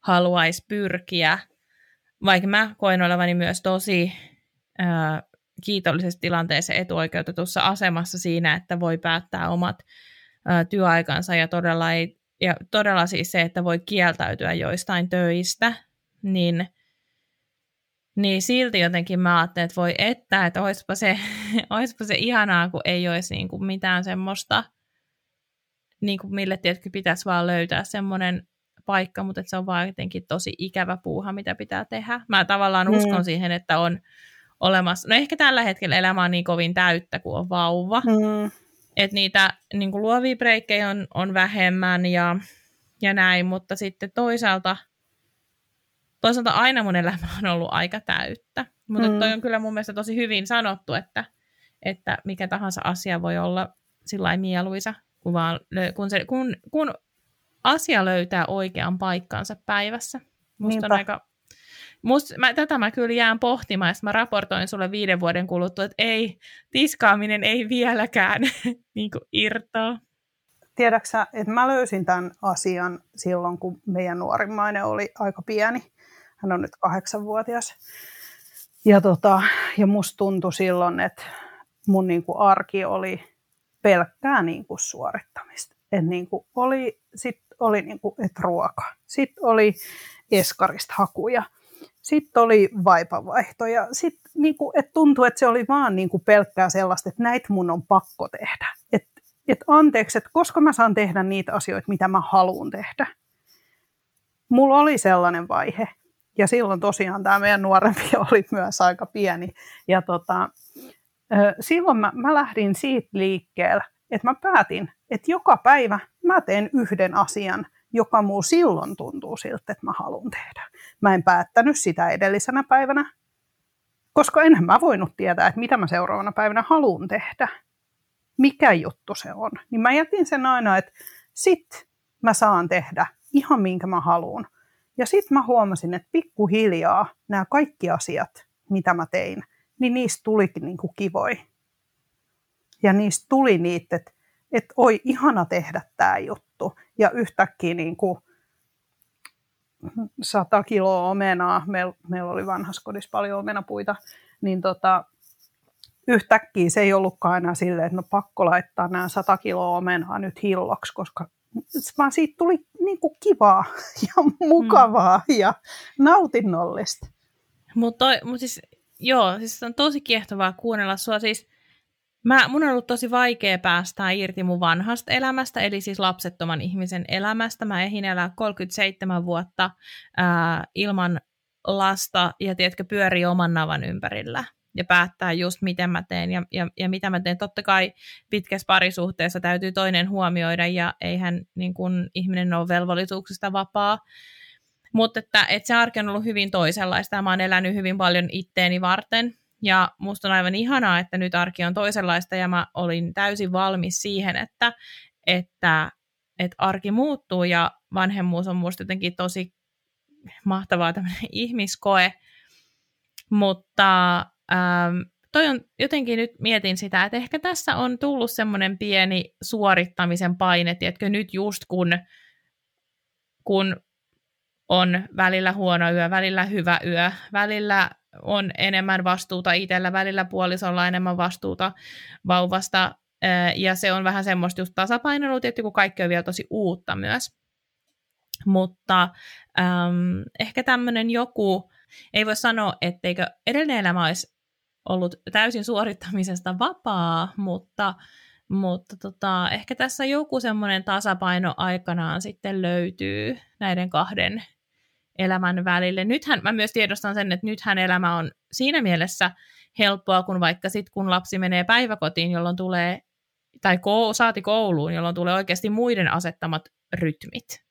haluaisi pyrkiä. Vaikka mä koen olevani myös tosi äh, kiitollisessa tilanteessa etuoikeutetussa asemassa siinä, että voi päättää omat äh, työaikansa ja todella, ei, ja todella siis se, että voi kieltäytyä joistain töistä, niin – niin silti jotenkin mä ajattelin, että voi että, että olisipa se, [LAUGHS] olisipa se ihanaa, kun ei olisi niin kuin mitään semmoista, niin kuin mille tietysti pitäisi vaan löytää semmoinen paikka, mutta että se on vaan jotenkin tosi ikävä puuha, mitä pitää tehdä. Mä tavallaan mm. uskon siihen, että on olemassa, no ehkä tällä hetkellä elämä on niin kovin täyttä, kun on vauva, mm. että niitä niin kuin luovia breikkejä on, on vähemmän ja, ja näin, mutta sitten toisaalta – toisaalta aina mun elämä on ollut aika täyttä. Mutta mm. toi on kyllä mun mielestä tosi hyvin sanottu, että, että mikä tahansa asia voi olla sillä mieluisa, kun, vaan, kun, se, kun, kun asia löytää oikean paikkansa päivässä. Musta on aika, must, mä, tätä mä kyllä jään pohtimaan, ja mä raportoin sulle viiden vuoden kuluttua, että ei, tiskaaminen ei vieläkään [LAUGHS] niin irtoa. Tiedäksä, että mä löysin tämän asian silloin, kun meidän nuorimmainen oli aika pieni. Hän on nyt kahdeksanvuotias. Ja, tota, ja musta tuntui silloin, että mun niin kuin arki oli pelkkää niin kuin suorittamista. Et niin kuin oli, sit oli niin kuin, et ruoka, sitten oli eskarista hakuja, sitten oli vaipavaihtoja. Sitten niin kuin, et tuntui, että se oli vaan niin kuin pelkkää sellaista, että näitä mun on pakko tehdä. Et, et anteeksi, että koska mä saan tehdä niitä asioita, mitä mä haluan tehdä. Mulla oli sellainen vaihe, ja silloin tosiaan tämä meidän nuorempi [LAUGHS] oli myös aika pieni. Ja tota, silloin mä, mä lähdin siitä liikkeelle, että mä päätin, että joka päivä mä teen yhden asian, joka muu silloin tuntuu siltä, että mä haluan tehdä. Mä en päättänyt sitä edellisenä päivänä, koska enhän mä voinut tietää, että mitä mä seuraavana päivänä haluan tehdä. Mikä juttu se on. Niin mä jätin sen aina, että sit mä saan tehdä ihan minkä mä haluan. Ja sitten mä huomasin, että pikkuhiljaa nämä kaikki asiat, mitä mä tein, niin niistä tulikin niin kuin kivoi. Ja niistä tuli niitä, että, että oi ihana tehdä tämä juttu. Ja yhtäkkiä niin kuin sata kiloa omenaa, meillä meil oli vanhassa kodissa paljon omenapuita, niin tota, yhtäkkiä se ei ollutkaan enää silleen, että no pakko laittaa nämä sata kiloa omenaa nyt hilloksi, koska vaan siitä tuli niin kuin kivaa [LAUGHS] ja mukavaa mm. ja nautinnollista. Mutta mut siis, joo, siis on tosi kiehtovaa kuunnella sua. Siis, mä, mun on ollut tosi vaikea päästä irti mun vanhasta elämästä, eli siis lapsettoman ihmisen elämästä. Mä ehin elää 37 vuotta ää, ilman lasta ja tiedätkö, pyörii oman navan ympärillä ja päättää just miten mä teen ja, ja, ja mitä mä teen. Totta kai pitkässä parisuhteessa täytyy toinen huomioida ja eihän niin kun, ihminen ole velvollisuuksista vapaa. Mutta että, että se arki on ollut hyvin toisenlaista ja mä oon elänyt hyvin paljon itteeni varten. Ja musta on aivan ihanaa, että nyt arki on toisenlaista ja mä olin täysin valmis siihen, että, että, että arki muuttuu ja vanhemmuus on musta jotenkin tosi mahtavaa tämmöinen [LAUGHS] ihmiskoe. Mutta ähm, toi on, jotenkin nyt mietin sitä, että ehkä tässä on tullut semmoinen pieni suorittamisen paine, että nyt just kun, kun on välillä huono yö, välillä hyvä yö, välillä on enemmän vastuuta itsellä, välillä puolisolla enemmän vastuuta vauvasta, ja se on vähän semmoista just tasapainoilua, tietysti kun kaikki on vielä tosi uutta myös. Mutta ähm, ehkä tämmöinen joku, ei voi sanoa, etteikö edellinen elämä olisi ollut täysin suorittamisesta vapaa, mutta, mutta tota, ehkä tässä joku semmoinen tasapaino aikanaan sitten löytyy näiden kahden elämän välille. Nythän mä myös tiedostan sen, että nythän elämä on siinä mielessä helppoa, kun vaikka sitten kun lapsi menee päiväkotiin, jolloin tulee, tai saati kouluun, jolloin tulee oikeasti muiden asettamat rytmit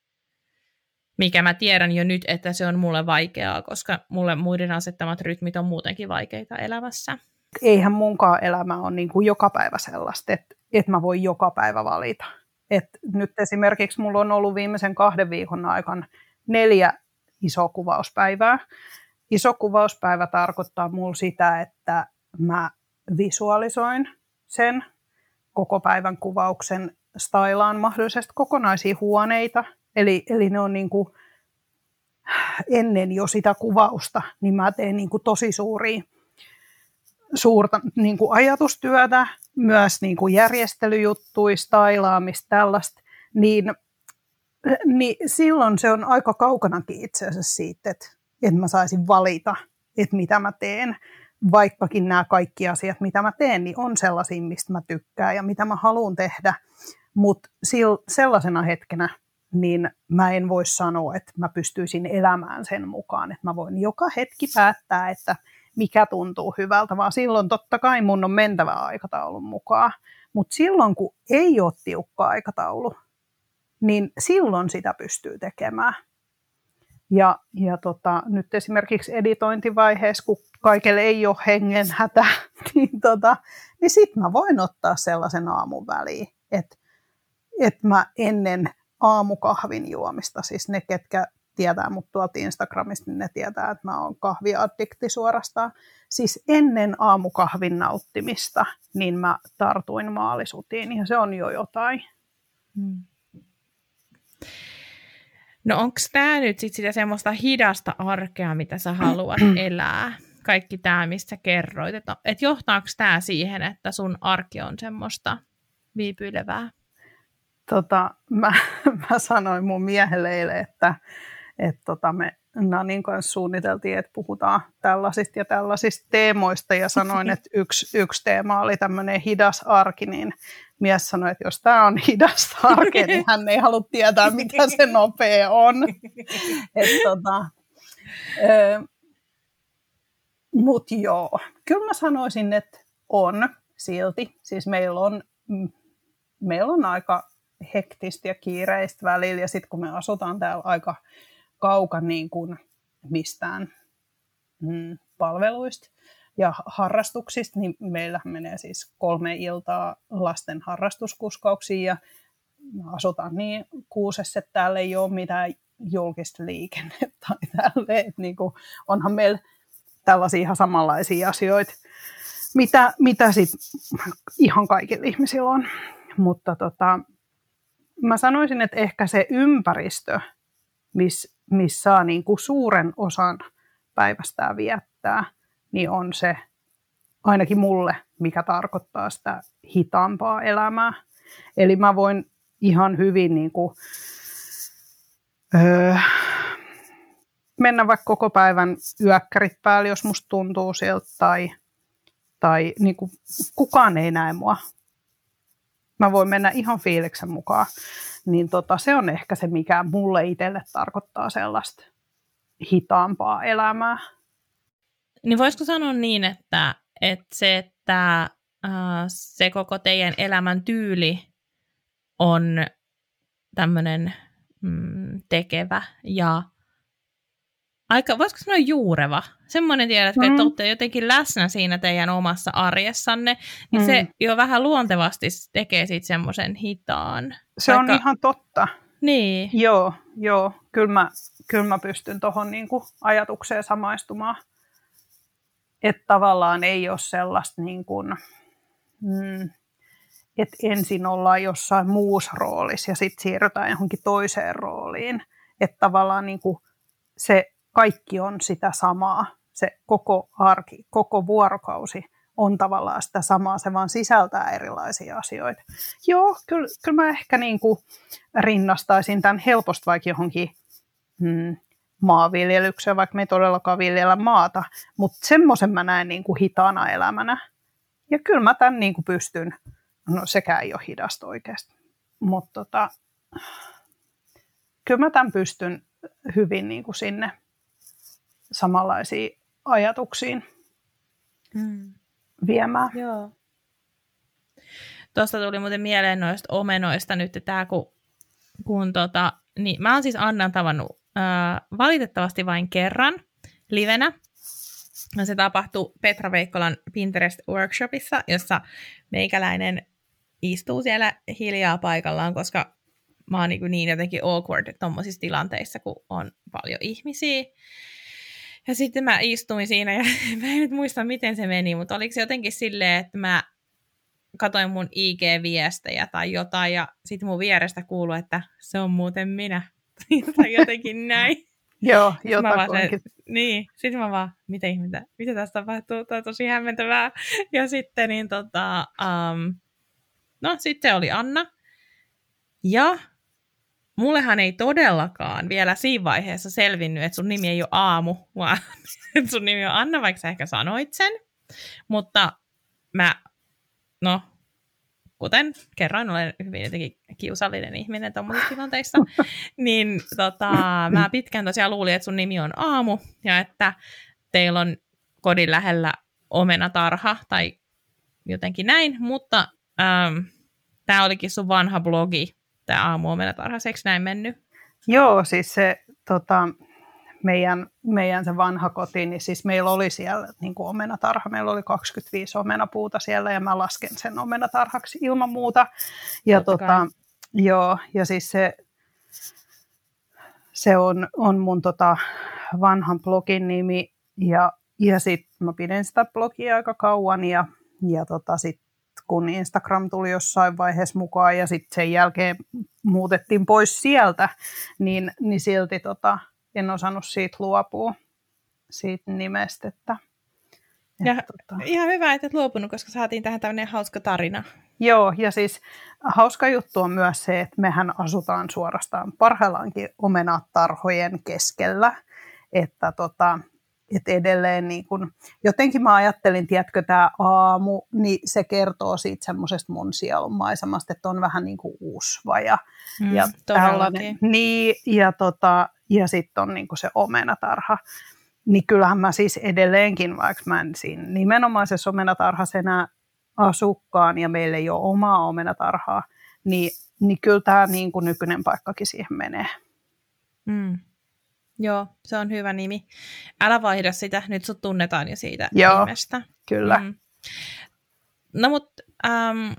mikä mä tiedän jo nyt, että se on mulle vaikeaa, koska mulle muiden asettamat rytmit on muutenkin vaikeita elämässä. Eihän munkaan elämä ole niin kuin joka päivä sellaista, että, että mä voin joka päivä valita. Et nyt esimerkiksi mulla on ollut viimeisen kahden viikon aikana neljä iso kuvauspäivää. Iso kuvauspäivä tarkoittaa mulla sitä, että mä visualisoin sen koko päivän kuvauksen, stylaan mahdollisesti kokonaisia huoneita – Eli, eli ne on niin kuin, ennen jo sitä kuvausta, niin mä teen niin kuin tosi suuria, suurta niin kuin ajatustyötä, myös niin kuin järjestelyjuttuja, stailaamista, tällaista, niin, niin silloin se on aika kaukanakin itse asiassa siitä, että, että mä saisin valita, että mitä mä teen. Vaikkakin nämä kaikki asiat, mitä mä teen, niin on sellaisia, mistä mä tykkään ja mitä mä haluan tehdä. Mutta sellaisena hetkenä niin mä en voi sanoa, että mä pystyisin elämään sen mukaan, että mä voin joka hetki päättää, että mikä tuntuu hyvältä, vaan silloin totta kai mun on mentävä aikataulun mukaan. Mutta silloin, kun ei ole tiukka aikataulu, niin silloin sitä pystyy tekemään. Ja, ja tota, nyt esimerkiksi editointivaiheessa, kun kaikille ei ole hengen hätä, [LAUGHS] niin, tota, niin sitten mä voin ottaa sellaisen aamun väliin, että et mä ennen aamukahvin juomista. Siis ne, ketkä tietää mut tuolta Instagramista, niin ne tietää, että mä oon kahviaddikti suorastaan. Siis ennen aamukahvin nauttimista, niin mä tartuin maalisutiin ja se on jo jotain. Hmm. No onko tämä nyt sit sitä semmoista hidasta arkea, mitä sä haluat [CLEARS THROAT] elää? Kaikki tämä, mistä kerroit. Että et johtaako tämä siihen, että sun arki on semmoista viipyilevää? tota, mä, [LAUGHS] mä sanoin mun miehelle eilen, että, että tota, me Nanin kanssa suunniteltiin, että puhutaan tällaisista ja tällaisista teemoista ja sanoin, [LAUGHS] että yksi, yksi teema oli tämmöinen hidas arki, niin mies sanoi, että jos tämä on hidas arki, niin [LAUGHS] hän ei halua tietää, mitä se nopea on. [LAUGHS] Et, tota, Mutta joo, kyllä mä sanoisin, että on silti. Siis meillä on, mm, meillä on aika hektistä ja kiireistä välillä, ja sitten kun me asutaan täällä aika kauka niin kuin mistään mm, palveluista ja harrastuksista, niin meillä menee siis kolme iltaa lasten harrastuskuskauksiin, ja asutaan niin kuusessa, että täällä ei ole mitään julkista liikennettä [LAUGHS] tai tälle, että niin kuin, onhan meillä tällaisia ihan samanlaisia asioita, mitä, mitä sit ihan kaikilla ihmisillä on. Mutta tota, mä sanoisin, että ehkä se ympäristö, missä miss saa niin kuin suuren osan päivästään viettää, niin on se ainakin mulle, mikä tarkoittaa sitä hitaampaa elämää. Eli mä voin ihan hyvin niin kuin, öö, mennä vaikka koko päivän yökkärit päälle, jos musta tuntuu siltä, tai, tai niin kuin, kukaan ei näe mua mä voin mennä ihan fiiliksen mukaan, niin tota, se on ehkä se, mikä mulle itselle tarkoittaa sellaista hitaampaa elämää. Niin voisiko sanoa niin, että, että se, että äh, se koko teidän elämän tyyli on tämmöinen mm, tekevä ja aika, voisiko sanoa juureva, semmoinen tiedätkö, mm. että olette jotenkin läsnä siinä teidän omassa arjessanne, niin mm. se jo vähän luontevasti tekee siitä semmoisen hitaan. Se Vaikka... on ihan totta. Niin. Joo, joo. Kyllä mä, kyllä mä pystyn tuohon niinku ajatukseen samaistumaan. Että tavallaan ei ole sellaista, niin kuin, mm, että ensin ollaan jossain muussa roolissa ja sitten siirrytään johonkin toiseen rooliin. Että tavallaan niin kuin se kaikki on sitä samaa. Se koko arki, koko vuorokausi on tavallaan sitä samaa, se vaan sisältää erilaisia asioita. Joo, kyllä, kyllä mä ehkä niin kuin rinnastaisin tämän helposti vaikka johonkin mm, maanviljelykseen, vaikka me ei todellakaan viljellä maata, mutta semmoisen mä näen niin kuin hitaana elämänä. Ja kyllä mä tämän niin kuin pystyn, no sekään ei ole hidasta oikeasti, mutta tota, kyllä mä tämän pystyn hyvin niin kuin sinne samanlaisiin ajatuksiin mm. viemään. Joo. Tuosta tuli muuten mieleen noista omenoista nyt, tämä kun, kun tota, niin mä oon siis Annan tavannut ää, valitettavasti vain kerran livenä. Se tapahtui Petra Veikkolan Pinterest-workshopissa, jossa meikäläinen istuu siellä hiljaa paikallaan, koska mä oon niin, niin jotenkin awkward tuommoisissa tilanteissa, kun on paljon ihmisiä. Ja sitten mä istuin siinä ja [LAUGHS] mä en nyt muista, miten se meni, mutta oliko se jotenkin silleen, että mä katoin mun IG-viestejä tai jotain ja sitten mun vierestä kuului, että se on muuten minä. [LAUGHS] tai jotenkin [LAUGHS] näin. Joo, jotakuinkin. Niin, sitten mä vaan, mitä ihmettä, mitä tässä tapahtuu, tämä on tosi hämmentävää. [LAUGHS] Ja sitten niin tota, um, no sitten oli Anna. Ja mullehan ei todellakaan vielä siinä vaiheessa selvinnyt, että sun nimi ei ole Aamu, vaan että sun nimi on Anna, vaikka sä ehkä sanoit sen. Mutta mä, no, kuten kerroin, olen hyvin jotenkin kiusallinen ihminen tuommoisissa tilanteissa, [LAUGHS] niin tota, mä pitkään tosiaan luulin, että sun nimi on Aamu ja että teillä on kodin lähellä omenatarha tai jotenkin näin, mutta ähm, tämä olikin sun vanha blogi, tämä aamu omenatarha, eikö näin mennyt? Joo, siis se tota, meidän, meidän se vanha koti, niin siis meillä oli siellä niin kuin omenatarha, meillä oli 25 omenapuuta siellä ja mä lasken sen omenatarhaksi ilman muuta. Ja, tota, joo, ja siis se, se on, on mun tota vanhan blogin nimi. Ja, ja sitten mä pidin sitä blogia aika kauan ja, ja tota sit kun Instagram tuli jossain vaiheessa mukaan ja sitten sen jälkeen muutettiin pois sieltä, niin, niin silti tota, en osannut siitä luopua, siitä nimestä. Että, ja tota... Ihan hyvä, että et luopunut, koska saatiin tähän tämmöinen hauska tarina. Joo, ja siis hauska juttu on myös se, että mehän asutaan suorastaan parhaillaankin omenatarhojen keskellä. Että tota, et edelleen niin kun, jotenkin mä ajattelin, tiedätkö, tämä aamu, niin se kertoo siitä semmoisesta mun sielun maisemasta, että on vähän niin kuin uusva ja, mm, ja tällainen. Niin, ja, tota, ja sitten on niin kuin se omenatarha. Niin kyllähän mä siis edelleenkin, vaikka mä en siinä nimenomaisessa omenatarhassa enää asukkaan ja meillä ei ole omaa omenatarhaa, niin, niin kyllä tämä niin kuin nykyinen paikkakin siihen menee. Mm. Joo, se on hyvä nimi. Älä vaihda sitä, nyt sut tunnetaan jo siitä Joo, nimestä. kyllä. Mm. No mutta ähm,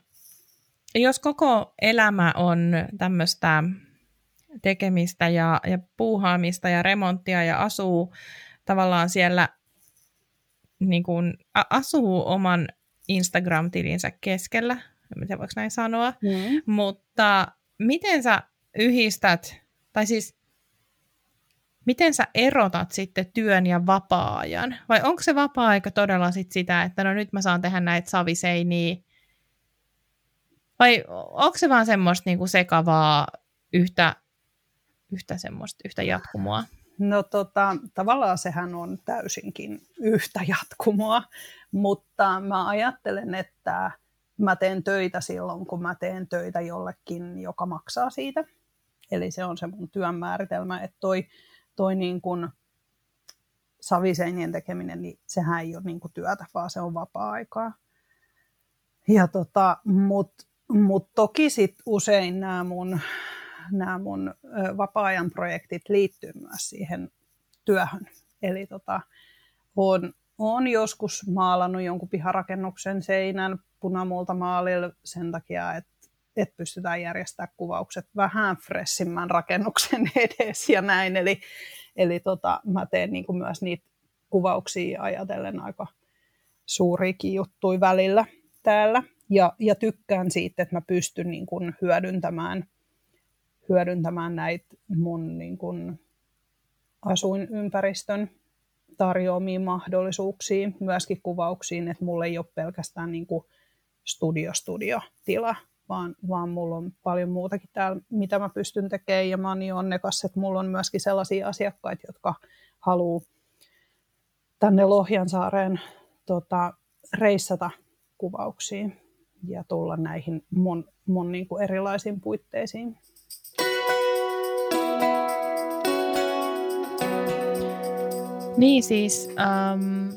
jos koko elämä on tämmöistä tekemistä ja, ja puuhaamista ja remonttia ja asuu tavallaan siellä, niin kuin, asuu oman Instagram-tilinsä keskellä, miten voiko näin sanoa, mm. mutta miten sä yhdistät, tai siis miten sä erotat sitten työn ja vapaa-ajan? Vai onko se vapaa-aika todella sit sitä, että no nyt mä saan tehdä näitä saviseiniä? Vai onko se vaan semmoista niinku sekavaa yhtä, yhtä semmoista yhtä jatkumoa? No tota, tavallaan sehän on täysinkin yhtä jatkumoa, mutta mä ajattelen, että mä teen töitä silloin, kun mä teen töitä jollekin, joka maksaa siitä. Eli se on se mun työn määritelmä, että toi toi niin kuin saviseinien tekeminen, niin sehän ei ole niin kuin työtä, vaan se on vapaa-aikaa. Ja tota, Mutta mut toki sit usein nämä mun, nämä mun vapaa-ajan projektit liittyy myös siihen työhön. Eli tota, on, on joskus maalannut jonkun piharakennuksen seinän punamulta maalilla sen takia, että että pystytään järjestämään kuvaukset vähän fressimmän rakennuksen [LAUGHS] edes ja näin. Eli, eli tota, mä teen niin kuin myös niitä kuvauksia ajatellen aika suuriakin juttuja välillä täällä. Ja, ja tykkään siitä, että mä pystyn niin kuin hyödyntämään, hyödyntämään näitä mun niin kuin asuinympäristön tarjoamiin mahdollisuuksiin, myöskin kuvauksiin, että mulla ei ole pelkästään niin kuin studio-studio-tila, vaan, vaan mulla on paljon muutakin täällä, mitä mä pystyn tekemään. Ja mä oon niin onnekas, että mulla on myöskin sellaisia asiakkaita, jotka haluaa tänne Lohjansaareen tota, reissata kuvauksiin ja tulla näihin mun, mun niin kuin erilaisiin puitteisiin. Niin siis, ähm,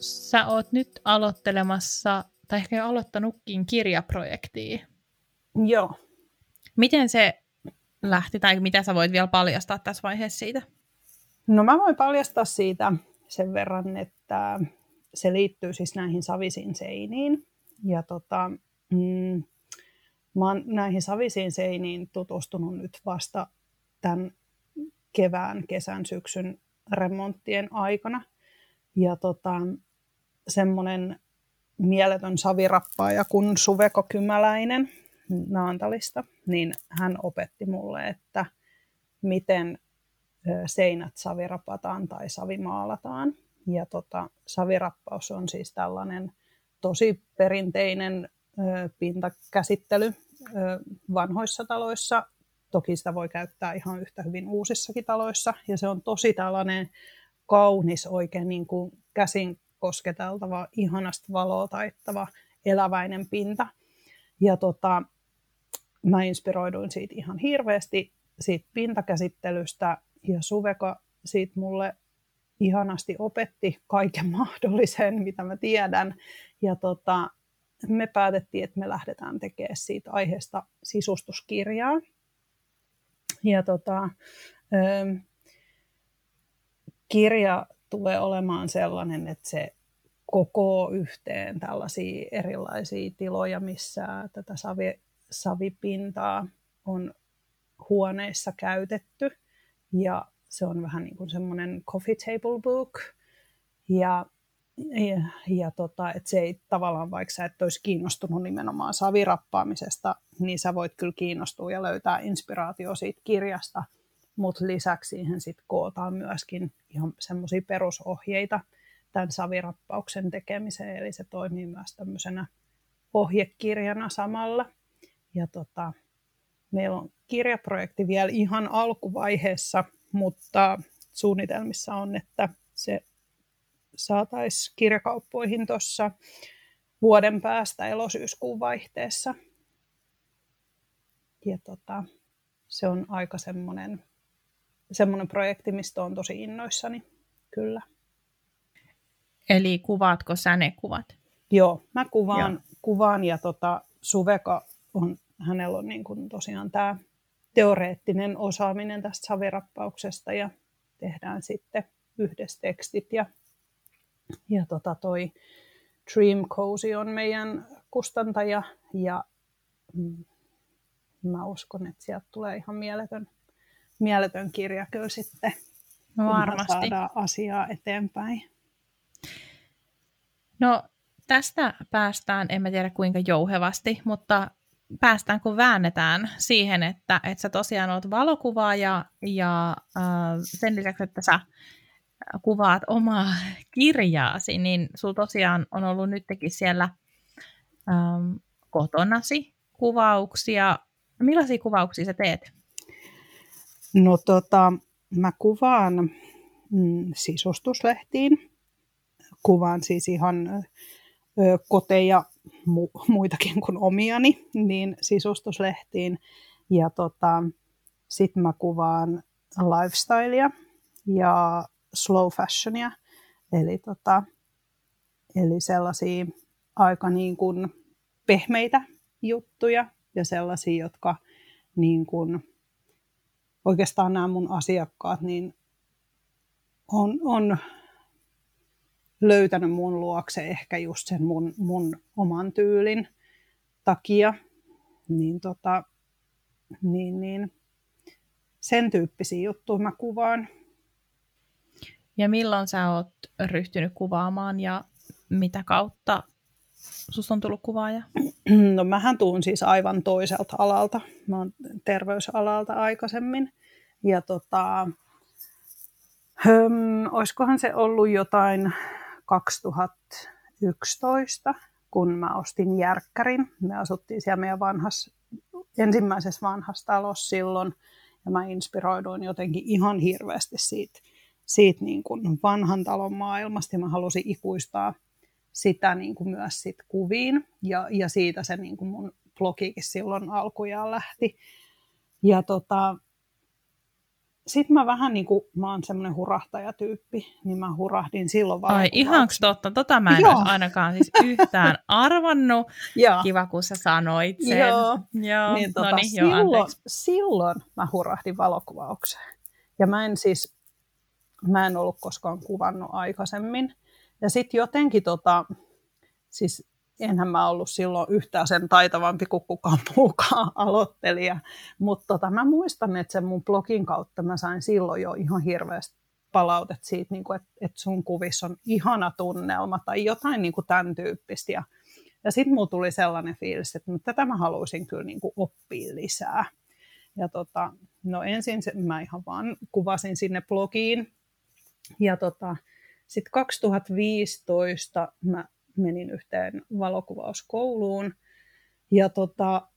sä oot nyt aloittelemassa, tai ehkä jo aloittanutkin kirjaprojektia. Joo. Miten se lähti, tai mitä sä voit vielä paljastaa tässä vaiheessa siitä? No mä voin paljastaa siitä sen verran, että se liittyy siis näihin savisiin seiniin. Ja tota, mm, mä oon näihin savisiin seiniin tutustunut nyt vasta tämän kevään, kesän, syksyn remonttien aikana. Ja tota, semmoinen mieletön savirappaaja kuin Suveko Kymäläinen Naantalista, niin hän opetti mulle, että miten seinät savirapataan tai savimaalataan. Ja tota, savirappaus on siis tällainen tosi perinteinen pintakäsittely vanhoissa taloissa. Toki sitä voi käyttää ihan yhtä hyvin uusissakin taloissa. Ja se on tosi tällainen kaunis, oikein niin kuin käsin kosketeltava, ihanasta valoa taittava, eläväinen pinta. Ja tota, mä inspiroiduin siitä ihan hirveästi, siitä pintakäsittelystä, ja Suveka siitä mulle ihanasti opetti kaiken [LAUGHS] mahdollisen, mitä mä tiedän. Ja tota, me päätettiin, että me lähdetään tekemään siitä aiheesta sisustuskirjaa. Ja tota, kirja tulee olemaan sellainen, että se koko yhteen tällaisia erilaisia tiloja, missä tätä savi, savipintaa on huoneissa käytetty. Ja se on vähän niin kuin semmoinen coffee table book. Ja, ja, ja tota, että se ei tavallaan, vaikka sä et olisi kiinnostunut nimenomaan savirappaamisesta, niin sä voit kyllä kiinnostua ja löytää inspiraatio siitä kirjasta, mutta lisäksi siihen sitten kootaan myöskin ihan semmoisia perusohjeita tämän savirappauksen tekemiseen, eli se toimii myös tämmöisenä ohjekirjana samalla. Ja tota, meillä on kirjaprojekti vielä ihan alkuvaiheessa, mutta suunnitelmissa on, että se saataisiin kirjakauppoihin tuossa vuoden päästä elosyyskuun vaihteessa. Ja tota, se on aika semmoinen, semmoinen projekti, mistä on tosi innoissani, kyllä. Eli kuvaatko sä ne kuvat? Joo, mä kuvaan, Joo. kuvaan ja tota, Suveka on, hänellä on niin kuin tosiaan tämä teoreettinen osaaminen tästä savirappauksesta ja tehdään sitten yhdessä tekstit ja, ja tota toi Dream Cozy on meidän kustantaja ja mm, mä uskon, että sieltä tulee ihan mieletön, mieletön kirja kyllä sitten, no, varmasti. saadaan asiaa eteenpäin. No tästä päästään, en mä tiedä kuinka jouhevasti, mutta päästään, kun väännetään siihen, että, että sä tosiaan oot valokuvaaja ja äh, sen lisäksi, että sä kuvaat omaa kirjaasi, niin sulla tosiaan on ollut nytkin siellä ähm, kotonasi kuvauksia. Millaisia kuvauksia sä teet? No tota, mä kuvaan mm, sisustuslehtiin. Kuvaan siis ihan ö, koteja mu- muitakin kuin omiani, niin sisustuslehtiin. Ja tota, sitten mä kuvaan lifestylea ja slow fashionia, eli, tota, eli sellaisia aika niin kuin pehmeitä juttuja ja sellaisia, jotka niin kuin, oikeastaan nämä mun asiakkaat niin on, on löytänyt mun luokse ehkä just sen mun, mun oman tyylin takia. Niin, tota, niin, niin sen tyyppisiä juttuja mä kuvaan. Ja milloin sä oot ryhtynyt kuvaamaan ja mitä kautta susta on tullut kuvaaja? [CLEARS THROAT] No mähän tuun siis aivan toiselta alalta. Mä oon terveysalalta aikaisemmin. Ja tota, höm, olisikohan se ollut jotain 2011, kun mä ostin järkkärin. Me asuttiin siellä meidän vanhassa, ensimmäisessä vanhassa talossa silloin, ja mä inspiroiduin jotenkin ihan hirveästi siitä, siitä niin kuin vanhan talon maailmasta, ja mä halusin ikuistaa sitä niin kuin myös sit kuviin, ja, ja siitä se niin kuin mun blogikin silloin alkujaan lähti. Ja tota, sitten mä vähän niin kuin, mä oon semmoinen hurahtajatyyppi, niin mä hurahdin silloin Ai ihanko totta, tota mä en Joo. ainakaan siis yhtään [LAUGHS] arvannut. Kiva, kun sä sanoit sen. Joo, Joo. Niin, tota, no niin, silloin, jo, silloin mä hurahdin valokuvaukseen. Ja mä en siis, mä en ollut koskaan kuvannut aikaisemmin. Ja sitten jotenkin tota, siis enhän mä ollut silloin yhtään sen taitavampi kuin kukaan [LAUGHS] muukaan aloittelija. Mutta tota, mä muistan, että sen mun blogin kautta mä sain silloin jo ihan hirveästi palautet siitä, niin että et sun kuvissa on ihana tunnelma tai jotain niin kuin tämän tyyppistä. Ja, ja sitten mulla tuli sellainen fiilis, että tätä mä haluaisin kyllä niin kuin oppia lisää. Ja tota, no ensin se, mä ihan vaan kuvasin sinne blogiin. Ja tota, sitten 2015 mä menin yhteen valokuvauskouluun ja tota,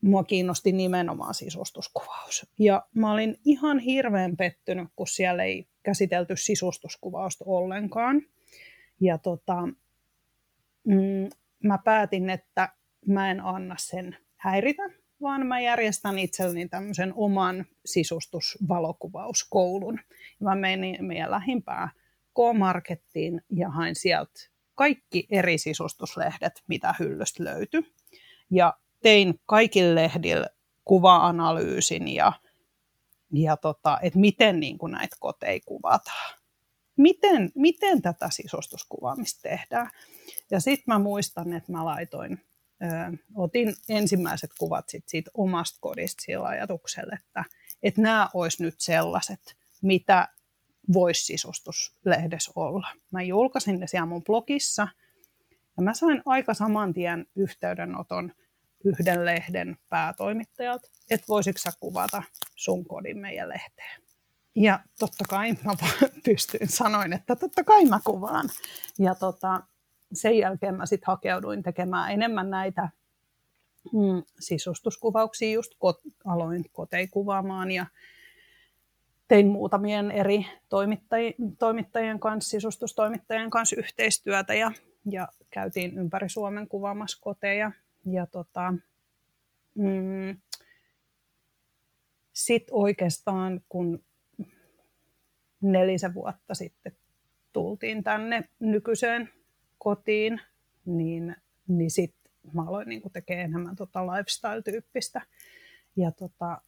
mua kiinnosti nimenomaan sisustuskuvaus. Ja mä olin ihan hirveän pettynyt, kun siellä ei käsitelty sisustuskuvausta ollenkaan. Ja tota, mm, mä päätin, että mä en anna sen häiritä, vaan mä järjestän itselleni tämmöisen oman sisustusvalokuvauskoulun. Mä menin meidän lähimpään K-Markettiin ja hain sieltä kaikki eri sisustuslehdet, mitä hyllystä löytyi. Ja tein kaikille lehdille kuva-analyysin ja, ja tota, että miten niin kuin näitä koteja kuvataan. Miten, miten tätä sisustuskuvaamista tehdään. Ja sitten mä muistan, että mä laitoin, ö, otin ensimmäiset kuvat sit siitä omasta kodista sillä ajatuksella, että, että nämä olisi nyt sellaiset, mitä voisi sisustuslehdessä olla. Mä julkaisin ne siellä mun blogissa ja mä sain aika saman tien yhteydenoton yhden lehden päätoimittajalta, että voisitko sä kuvata sun kodin meidän lehteen. Ja totta kai mä [LAUGHS] pystyin sanoin, että totta kai mä kuvaan. Ja tota, sen jälkeen mä sitten hakeuduin tekemään enemmän näitä mm, sisustuskuvauksia, just kot, aloin kotei kuvaamaan ja tein muutamien eri toimittajien, toimittajien kanssa, sisustustoimittajien kanssa yhteistyötä ja, ja käytiin ympäri Suomen kuvaamassa koteja. Ja tota, mm, sitten oikeastaan kun nelisen vuotta sitten tultiin tänne nykyiseen kotiin, niin, niin sitten mä aloin niin tekemään enemmän tota lifestyle-tyyppistä. Ja tota,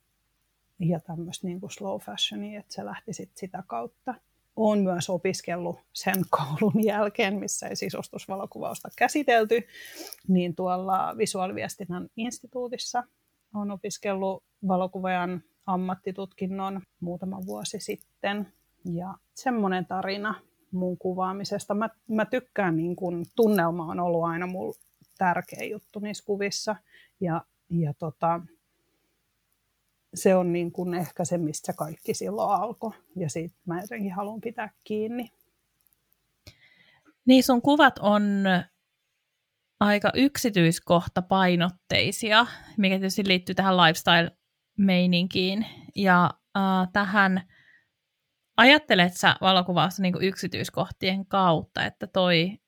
ja tämmöistä niin slow fashionia, että se lähti sit sitä kautta. Olen myös opiskellut sen [LAUGHS] koulun jälkeen, missä ei sisustusvalokuvausta käsitelty, niin tuolla visuaaliviestinnän instituutissa olen opiskellut valokuvajan ammattitutkinnon muutama vuosi sitten. Ja semmoinen tarina mun kuvaamisesta. Mä, mä tykkään, niin kun, tunnelma on ollut aina mulla tärkeä juttu niissä kuvissa. Ja, ja tota, se on niin kuin ehkä se, mistä kaikki silloin alkoi. Ja siitä mä jotenkin haluan pitää kiinni. Niin sun kuvat on aika yksityiskohtapainotteisia, mikä tietysti liittyy tähän lifestyle-meininkiin. Ja äh, tähän ajattelet sä valokuvausta niin yksityiskohtien kautta, että toi,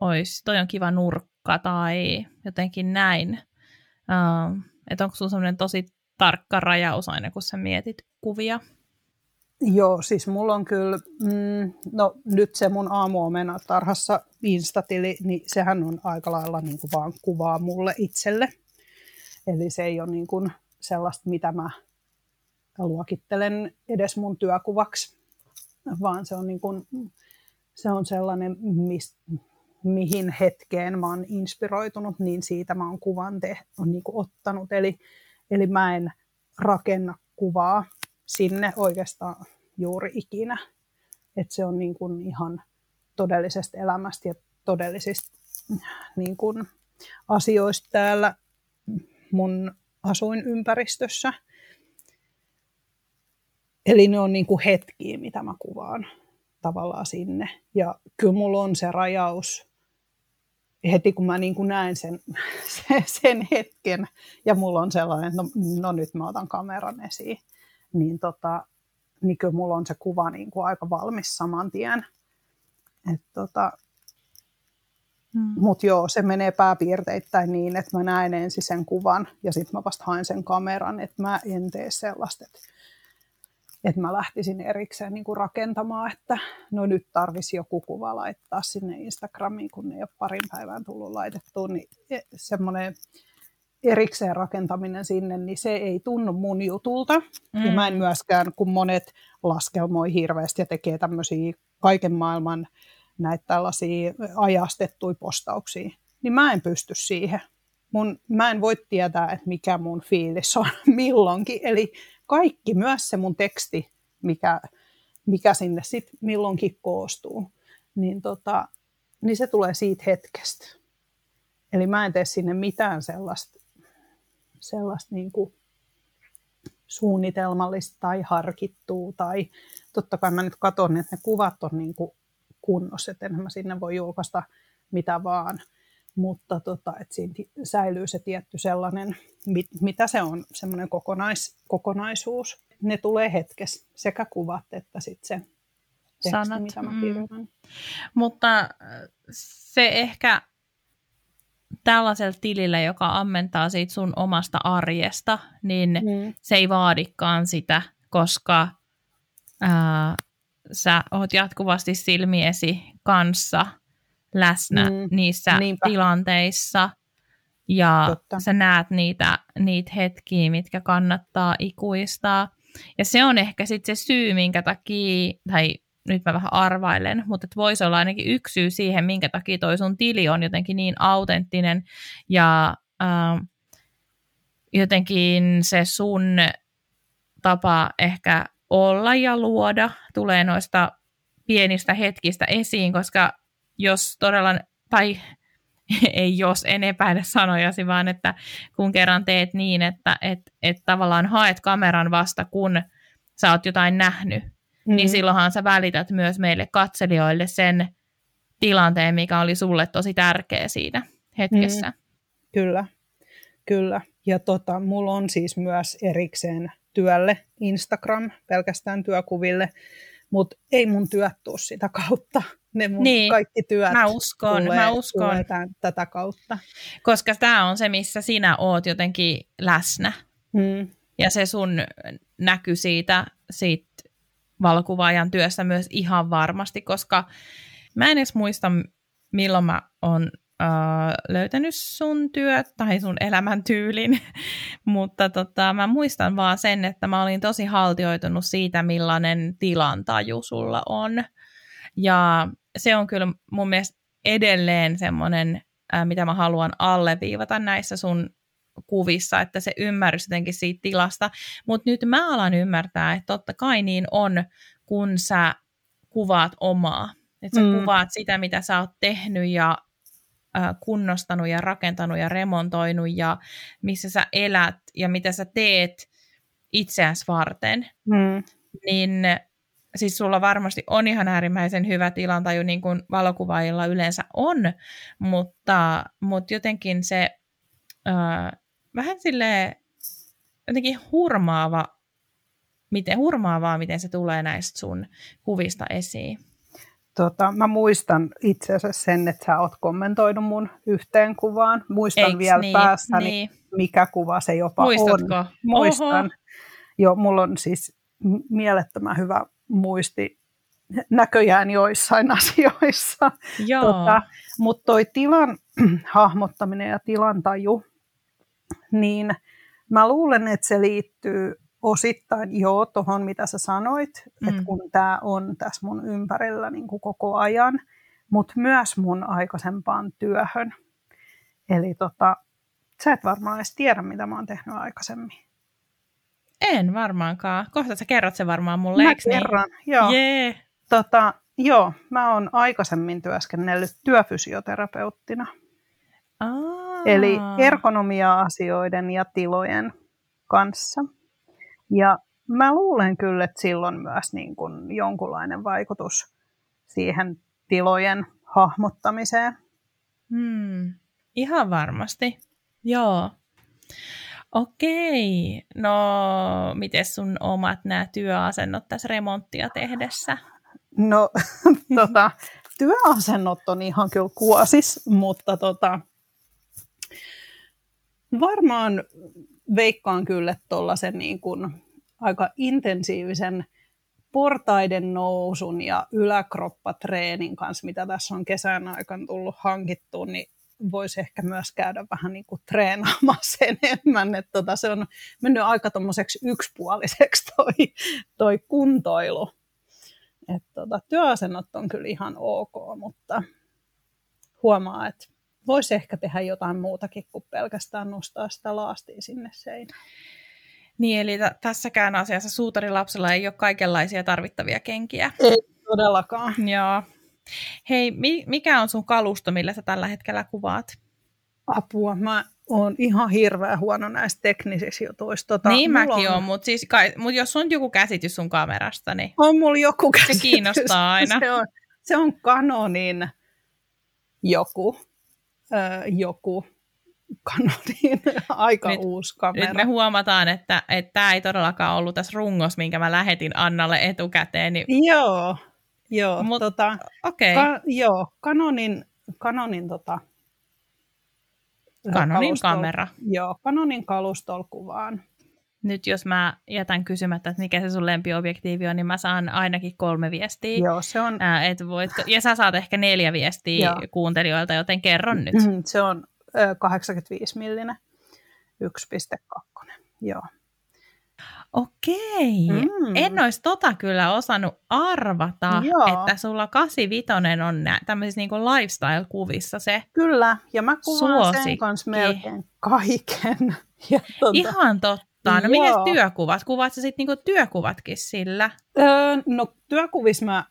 olisi, toi on kiva nurkka tai jotenkin näin. Äh, että onko sun semmoinen tosi tarkka rajaus aina, kun sä mietit kuvia? Joo, siis mulla on kyllä, mm, no nyt se mun aamuomena tarhassa Instatili, niin sehän on aika lailla niin kuin vaan kuvaa mulle itselle. Eli se ei ole niin kuin sellaista, mitä mä luokittelen edes mun työkuvaksi, vaan se on, niin kuin, se on sellainen, mis, mihin hetkeen mä oon inspiroitunut, niin siitä mä oon kuvan te, on niin kuin ottanut. Eli Eli mä en rakenna kuvaa sinne oikeastaan juuri ikinä. Että se on niin kuin ihan todellisesta elämästä ja todellisista niin kuin asioista täällä mun asuinympäristössä. Eli ne on niin kuin hetkiä, mitä mä kuvaan tavallaan sinne. Ja kyllä mulla on se rajaus, heti kun mä niin kuin näen sen, [LAUGHS] sen hetken ja mulla on sellainen, että no, no nyt mä otan kameran esiin, niin, tota, niin kyllä mulla on se kuva niin kuin aika valmis saman tien. Et tota, Hmm. Mutta joo, se menee pääpiirteittäin niin, että mä näen ensin sen kuvan ja sitten mä vasta haen sen kameran, että mä en tee sellaista, että, että mä lähtisin erikseen niin kuin rakentamaan, että no nyt tarvisi joku kuva laittaa sinne Instagramiin, kun ne ei ole parin päivän tullut laitettua, niin e, semmoinen erikseen rakentaminen sinne, niin se ei tunnu mun jutulta. Mm. Ja mä en myöskään, kun monet laskelmoi hirveästi ja tekee tämmöisiä kaiken maailman näitä tällaisia ajastettuja postauksia, niin mä en pysty siihen. Mun, mä en voi tietää, että mikä mun fiilis on [LAUGHS] milloinkin. Eli kaikki, myös se mun teksti, mikä, mikä sinne sitten milloinkin koostuu, niin, tota, niin se tulee siitä hetkestä. Eli mä en tee sinne mitään sellaista, sellaista niin suunnitelmallista tai harkittua. Tai totta kai mä nyt katson, että ne kuvat on niin kunnossa, että mä sinne voi julkaista mitä vaan, mutta tota, että siinä säilyy se tietty sellainen, mit, mitä se on, semmoinen kokonais, kokonaisuus. Ne tulee hetkessä, sekä kuvat että sitten se teksti, Sanat. mitä mä mm. kirjoitan. Mm. Mutta äh, se ehkä tällaisella tilillä, joka ammentaa siitä sun omasta arjesta, niin mm. se ei vaadikaan sitä, koska ää, sä oot jatkuvasti silmiesi kanssa läsnä mm, niissä niinpä. tilanteissa ja Totta. sä näet niitä, niitä hetkiä, mitkä kannattaa ikuistaa. Ja se on ehkä sitten se syy, minkä takia, tai nyt mä vähän arvailen, mutta voisi olla ainakin yksi syy siihen, minkä takia toi sun tili on jotenkin niin autenttinen ja äh, jotenkin se sun tapa ehkä olla ja luoda tulee noista pienistä hetkistä esiin, koska jos todella, tai [LAUGHS] ei jos, en epäile sanojasi, vaan että kun kerran teet niin, että et, et tavallaan haet kameran vasta, kun sä oot jotain nähnyt, niin mm. niin silloinhan sä välität myös meille katselijoille sen tilanteen, mikä oli sulle tosi tärkeä siinä hetkessä. Mm. Kyllä, kyllä. Ja tota, mulla on siis myös erikseen työlle Instagram, pelkästään työkuville, mutta ei mun työt tuu sitä kautta. Ne mun niin, kaikki työt mä uskon, tulee, mä uskon. Tulee tämän, tätä kautta. Koska tämä on se, missä sinä oot jotenkin läsnä. Hmm. Ja se sun näky siitä, siitä valokuvaajan työstä myös ihan varmasti, koska mä en edes muista, milloin mä oon löytänyt sun työt tai sun elämäntyylin, [LAUGHS] mutta tota, mä muistan vaan sen, että mä olin tosi haltioitunut siitä, millainen tilantaju sulla on. Ja se on kyllä mun mielestä edelleen semmoinen, mitä mä haluan alleviivata näissä sun kuvissa, että se ymmärrys jotenkin siitä tilasta. Mutta nyt mä alan ymmärtää, että totta kai niin on, kun sä kuvaat omaa. Että sä mm. kuvaat sitä, mitä sä oot tehnyt ja kunnostanut ja rakentanut ja remontoinut ja missä sä elät ja mitä sä teet itseäsi varten, mm. niin siis sulla varmasti on ihan äärimmäisen hyvä tilantaju, niin kuin valokuvaajilla yleensä on, mutta, mutta jotenkin se äh, vähän sille jotenkin hurmaava, miten, hurmaavaa, miten se tulee näistä sun kuvista esiin. Tota, mä muistan itse asiassa sen, että sä oot kommentoinut mun yhteen kuvaan. Muistan Eiks vielä niin, päässäni, niin. mikä kuva se jopa Muistatko? on. Muistan. Oho. Joo, mulla on siis mielettömän hyvä muisti näköjään joissain [LAUGHS] asioissa. Tota, Mutta toi tilan [CLEARS THROAT] hahmottaminen ja tilantaju, niin mä luulen, että se liittyy osittain joo tuohon, mitä sä sanoit, mm. että kun tämä on tässä mun ympärillä niin kuin koko ajan, mutta myös mun aikaisempaan työhön. Eli tota, sä et varmaan edes tiedä, mitä mä oon tehnyt aikaisemmin. En varmaankaan. Kohta sä kerrot se varmaan mulle, Mä niin? kerron, niin? joo. Yeah. Tota, joo, mä oon aikaisemmin työskennellyt työfysioterapeuttina. Aa. Eli ergonomia-asioiden ja tilojen kanssa. Ja mä luulen kyllä, että silloin myös niin kuin jonkunlainen vaikutus siihen tilojen hahmottamiseen. Hmm. Ihan varmasti. Joo. Okei. No, miten sun omat nämä työasennot tässä remonttia tehdessä? No, [LAUGHS] tota, työasennot on ihan kyllä kuosis, mutta tota, varmaan veikkaan kyllä tuollaisen niin kuin aika intensiivisen portaiden nousun ja yläkroppatreenin kanssa, mitä tässä on kesän aikana tullut hankittua, niin voisi ehkä myös käydä vähän niin kuin treenaamassa [LAUGHS] enemmän. Että tota, se on mennyt aika tuommoiseksi yksipuoliseksi toi, toi kuntoilu. että tota, työasennot on kyllä ihan ok, mutta huomaa, että voisi ehkä tehdä jotain muutakin kuin pelkästään nostaa sitä laastia sinne seinään. Niin, eli t- tässäkään asiassa suutarilapsella ei ole kaikenlaisia tarvittavia kenkiä. Ei todellakaan. Joo. Hei, mi- mikä on sun kalusto, millä sä tällä hetkellä kuvaat? Apua, mä oon ihan hirveän huono näistä teknisissä jutuissa. Tota, niin mäkin on, on mutta siis mut jos on joku käsitys sun kamerasta, niin on mulla joku käsitys. Se kiinnostaa aina. [LAUGHS] se, on, se on Canonin joku, ö, joku Canonin [LAUGHS] aika nyt, uusi kamera. Nyt me huomataan, että tämä ei todellakaan ollut tässä rungos, minkä mä lähetin Annalle etukäteen. Niin... Joo, joo. Mut, tota, okay. ka, joo, Canonin, Canonin tota, Canonin kalustol, kamera. Joo, Canonin kalustol kuvaan. Nyt jos mä jätän kysymättä, että mikä se sun lempiobjektiivi on, niin mä saan ainakin kolme viestiä. Joo, se on... Ää, et voit, ja sä saat ehkä neljä viestiä Joo. kuuntelijoilta, joten kerron nyt. Se on 85 millinen 1.2. Joo. Okei. Mm. En olisi tota kyllä osannut arvata, Joo. että sulla 85 on nä- tämmöisissä niinku lifestyle-kuvissa se Kyllä, ja mä kuvaan suosikki. sen kanssa melkein kaiken. [LAUGHS] Ja tuota, Ihan totta. No miten työkuvat? Kuvaat sä sitten niinku työkuvatkin sillä? Öö, no työkuvissa mä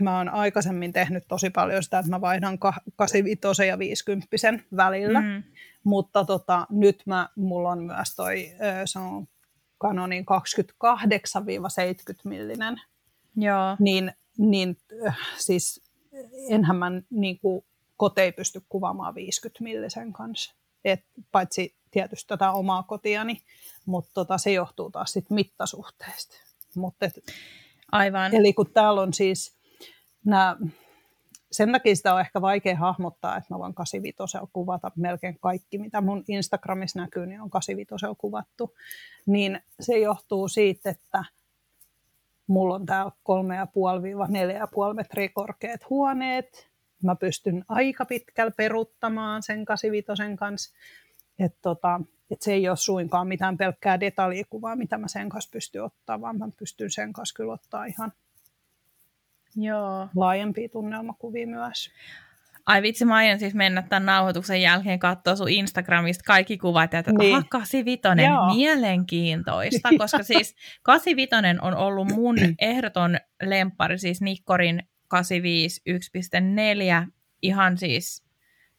mä oon aikaisemmin tehnyt tosi paljon sitä, että mä vaihdan 85 ja 50 välillä, mm. mutta tota, nyt mä, mulla on myös toi, se on Canonin 28-70 millinen, Joo. niin, niin siis enhän mä niin kuin, kotei pysty kuvaamaan 50 millisen kanssa, Et, paitsi tietysti tätä omaa kotiani, mutta tota, se johtuu taas sit mittasuhteista. Mut et, Aivan. Eli kun täällä on siis nämä, sen takia sitä on ehkä vaikea hahmottaa, että mä voin 85 kuvata melkein kaikki, mitä mun Instagramissa näkyy, niin on 85 kuvattu. Niin se johtuu siitä, että mulla on täällä 3,5-4,5 metriä korkeat huoneet. Mä pystyn aika pitkällä peruttamaan sen 85 kanssa. Että tota, et se ei ole suinkaan mitään pelkkää detaljikuvaa, mitä mä sen kanssa pystyn ottaa, vaan mä pystyn sen kanssa kyllä ottaa ihan Joo. laajempia tunnelmakuvia myös. Ai vitsi, mä aion siis mennä tämän nauhoituksen jälkeen katsoa sun Instagramista kaikki kuvat, ja että niin. aha, 85, Joo. mielenkiintoista, koska [LAUGHS] siis 85 on ollut mun [CLEARS THROAT] ehdoton lempari, siis Nikkorin 85 1.4, ihan siis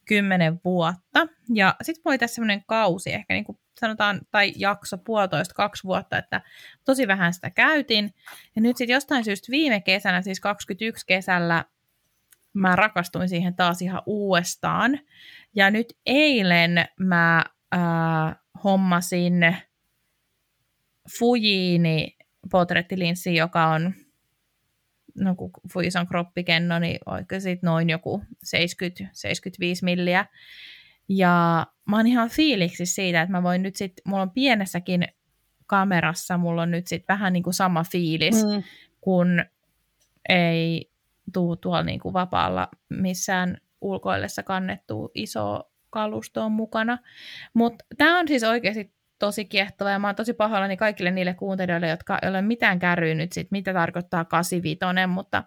kymmenen vuotta. Ja sitten voi tässä semmoinen kausi, ehkä niin kuin sanotaan, tai jakso puolitoista, kaksi vuotta, että tosi vähän sitä käytin. Ja nyt sitten jostain syystä viime kesänä, siis 21 kesällä, mä rakastuin siihen taas ihan uudestaan. Ja nyt eilen mä äh, hommasin Fujiini potrettilinssi, joka on no kun Fujis on kroppikenno, niin oikein sitten noin joku 70-75 milliä. Ja mä oon ihan fiiliksi siitä, että mä voin nyt sitten, mulla on pienessäkin kamerassa, mulla on nyt sitten vähän niin kuin sama fiilis, mm. kun ei tuu tuolla niin kuin vapaalla missään ulkoillessa kannettu iso kalusto on mukana. Mutta tämä on siis oikeasti tosi kiehtova ja mä oon tosi pahoillani kaikille niille kuuntelijoille, jotka ei ole mitään kärrynyt sit, mitä tarkoittaa 85, mutta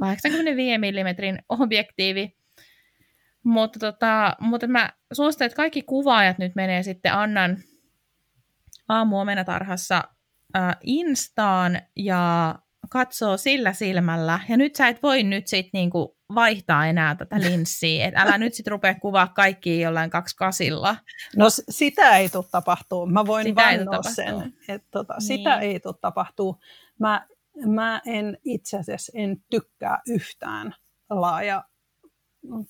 85 mm objektiivi mutta, tota, mutta mä suosittelen, että kaikki kuvaajat nyt menee sitten Annan aamuomenatarhassa äh, Instaan ja katsoo sillä silmällä. Ja nyt sä et voi nyt sit niinku vaihtaa enää tätä linssiä. Et älä nyt sit rupea kuvaa kaikki jollain kaksi kasilla. No sitä ei tule tapahtuu. Mä voin sitä vannoa sen. Että tota, niin. Sitä ei tule tapahtuu. Mä, mä en itse asiassa en tykkää yhtään laaja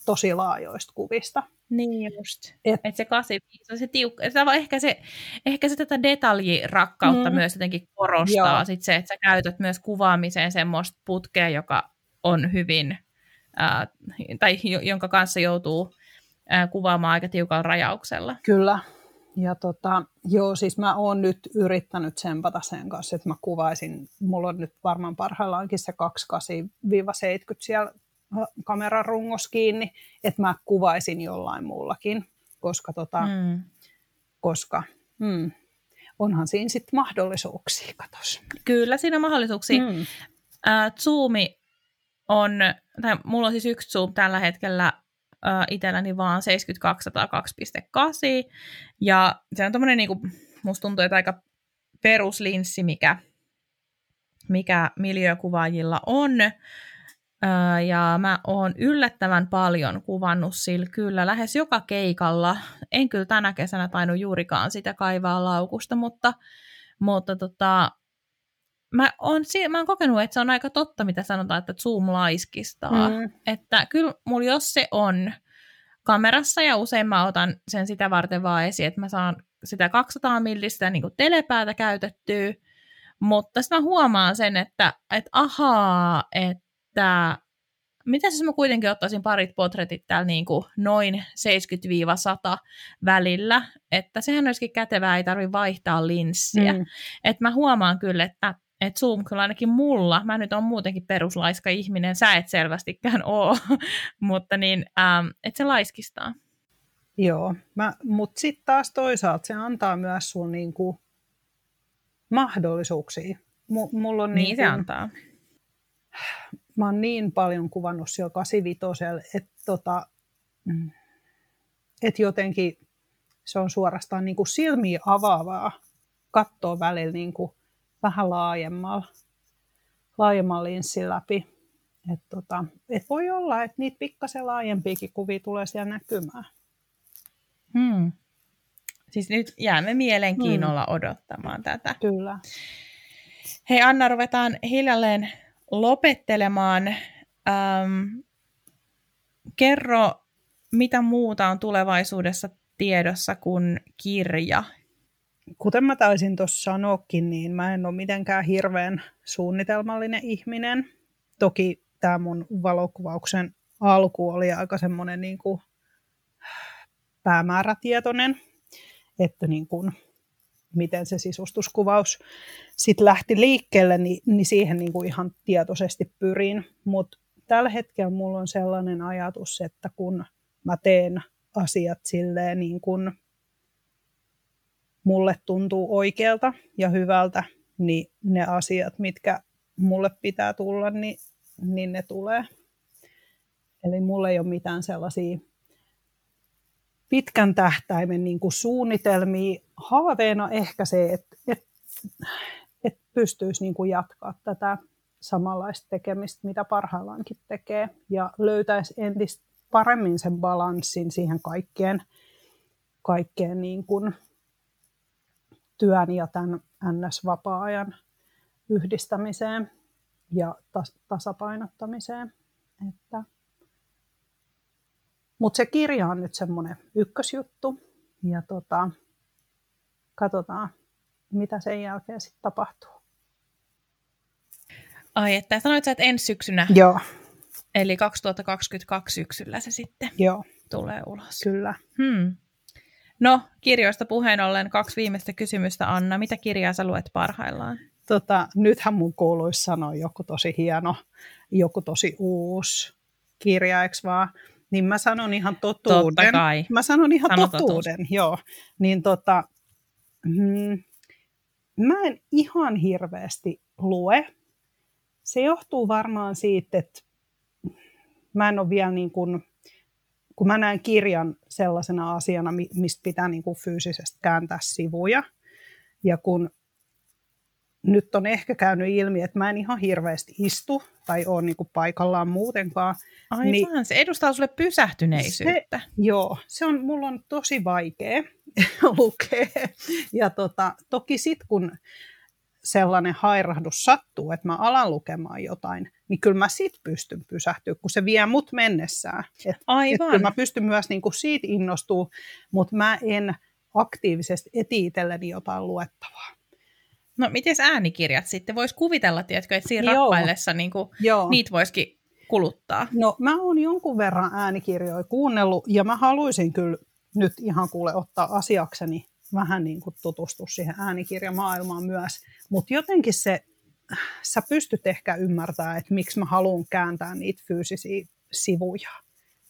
tosi laajoista kuvista. Niin just. Et, et se 85 on se tiukka. Se ehkä, se, ehkä se tätä detaljirakkautta mm. myös jotenkin korostaa. Sit se, että sä käytät myös kuvaamiseen semmoista putkea, joka on hyvin, ää, tai jonka kanssa joutuu ää, kuvaamaan aika tiukalla rajauksella. Kyllä. Ja tota, joo, siis mä oon nyt yrittänyt tsempata sen kanssa, että mä kuvaisin, mulla on nyt varmaan parhaillaankin se 28-70 siellä kameran rungos kiinni, että mä kuvaisin jollain muullakin, koska, tota, mm. koska mm, onhan siinä sitten mahdollisuuksia, katos. Kyllä siinä on mahdollisuuksia. Mm. Äh, Zoomi on, tai mulla on siis yksi Zoom tällä hetkellä äh, itselläni vaan 7202.8, ja se on tommonen niinku, musta tuntuu, että aika peruslinssi, mikä, mikä miljökuvaajilla on, ja mä oon yllättävän paljon kuvannut sillä kyllä lähes joka keikalla. En kyllä tänä kesänä tainnut juurikaan sitä kaivaa laukusta, mutta, mutta tota, mä oon, mä oon kokenut, että se on aika totta, mitä sanotaan, että Zoom laiskistaa. Mm. Että kyllä mulla jos se on kamerassa ja usein mä otan sen sitä varten vaan esiin, että mä saan sitä 200 millistä niin telepäätä käytettyä, mutta sitten mä huomaan sen, että, että ahaa, että että mitä jos mä kuitenkin ottaisin parit potretit täällä niin kuin noin 70-100 välillä, että sehän olisikin kätevää, ei tarvitse vaihtaa linssiä. Mm. Että mä huomaan kyllä, että että Zoom kyllä ainakin mulla, mä nyt on muutenkin peruslaiska ihminen, sä et selvästikään oo, [LAUGHS] mutta niin, ähm, että se laiskistaa. Joo, mutta sitten taas toisaalta se antaa myös sun niinku mahdollisuuksia. M- mulla on niin, niin se antaa mä oon niin paljon kuvannut siellä 85, että tota, mm, et jotenkin se on suorastaan niin kuin silmiä avaavaa katsoa välillä niin kuin vähän laajemmalla, laajemmalla linssin läpi. Et tota, et voi olla, että niitä pikkasen laajempiakin kuvia tulee siellä näkymään. Hmm. Siis nyt jäämme mielenkiinnolla hmm. odottamaan tätä. Kyllä. Hei Anna, ruvetaan hiljalleen lopettelemaan. Ähm, kerro, mitä muuta on tulevaisuudessa tiedossa kuin kirja? Kuten mä taisin tuossa sanoakin, niin mä en ole mitenkään hirveän suunnitelmallinen ihminen. Toki tämä mun valokuvauksen alku oli aika semmoinen niin kuin päämäärätietoinen, että niin kuin miten se sisustuskuvaus sitten lähti liikkeelle, niin, niin siihen niin kuin ihan tietoisesti pyrin. Mutta tällä hetkellä mulla on sellainen ajatus, että kun mä teen asiat silleen niin kuin mulle tuntuu oikealta ja hyvältä, niin ne asiat, mitkä mulle pitää tulla, niin, niin ne tulee. Eli mulla ei ole mitään sellaisia pitkän tähtäimen niin kuin suunnitelmia. Haaveena ehkä se, että, että, että pystyisi niin kuin jatkaa tätä samanlaista tekemistä, mitä parhaillaankin tekee, ja löytäisi entistä paremmin sen balanssin siihen kaikkeen, kaikkeen niin kuin työn ja tämän NS-vapaa-ajan yhdistämiseen ja tas- tasapainottamiseen. Että mutta se kirja on nyt semmoinen ykkösjuttu ja tota, katsotaan, mitä sen jälkeen sitten tapahtuu. Ai, että sanoit sä, että ensi syksynä? Joo. Eli 2022 syksyllä se sitten Joo. tulee ulos. Kyllä. Hmm. No, kirjoista puheen ollen kaksi viimeistä kysymystä, Anna. Mitä kirjaa sä luet parhaillaan? Tota, nythän mun kuuluisi sanoa joku tosi hieno, joku tosi uusi kirja, eikö vaan? Niin mä sanon ihan totuuden. Totta kai. Mä sanon ihan Sano totuuden, totuus. joo. Niin tota, mm, mä en ihan hirveästi lue. Se johtuu varmaan siitä, että mä en ole vielä niin kuin, kun mä näen kirjan sellaisena asiana, mistä pitää niin kuin fyysisesti kääntää sivuja, ja kun nyt on ehkä käynyt ilmi, että mä en ihan hirveästi istu tai ole niin kuin paikallaan muutenkaan. Aivan, niin se edustaa sulle pysähtyneisyyttä. Se, joo, se on, mulla on tosi vaikea [LAUGHS] lukea. Ja tota, toki sitten kun sellainen hairahdus sattuu, että mä alan lukemaan jotain, niin kyllä mä sit pystyn pysähtyä, kun se vie mut mennessään. Et, Aivan. Et kyllä mä pystyn myös niin kuin siitä innostua, mutta mä en aktiivisesti eti itselleni jotain luettavaa. No miten äänikirjat sitten? Voisi kuvitella, tiedätkö, että siinä Joo. rappaillessa niin kuin, Joo. niitä voisikin kuluttaa. No mä oon jonkun verran äänikirjoja kuunnellut ja mä haluaisin kyllä nyt ihan kuule ottaa asiakseni vähän niin kuin tutustua siihen äänikirjamaailmaan myös. Mutta jotenkin se, sä pystyt ehkä ymmärtämään, että miksi mä haluan kääntää niitä fyysisiä sivuja.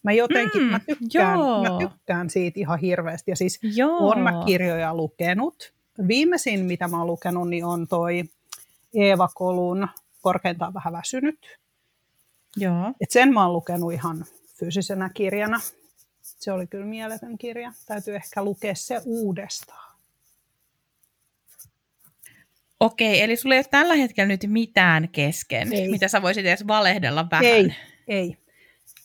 Mä jotenkin, mm, mä, tykkään, mä tykkään siitä ihan hirveästi. Ja siis joo. olen mä kirjoja lukenut. Viimeisin, mitä mä oon lukenut, niin on toi Eeva Kolun Korkeintaan vähän väsynyt. Joo. Et sen mä oon lukenut ihan fyysisenä kirjana. Se oli kyllä mieletön kirja. Täytyy ehkä lukea se uudestaan. Okei, eli sulla ei ole tällä hetkellä nyt mitään kesken, ei. mitä sä voisit edes valehdella vähän. Ei, ei.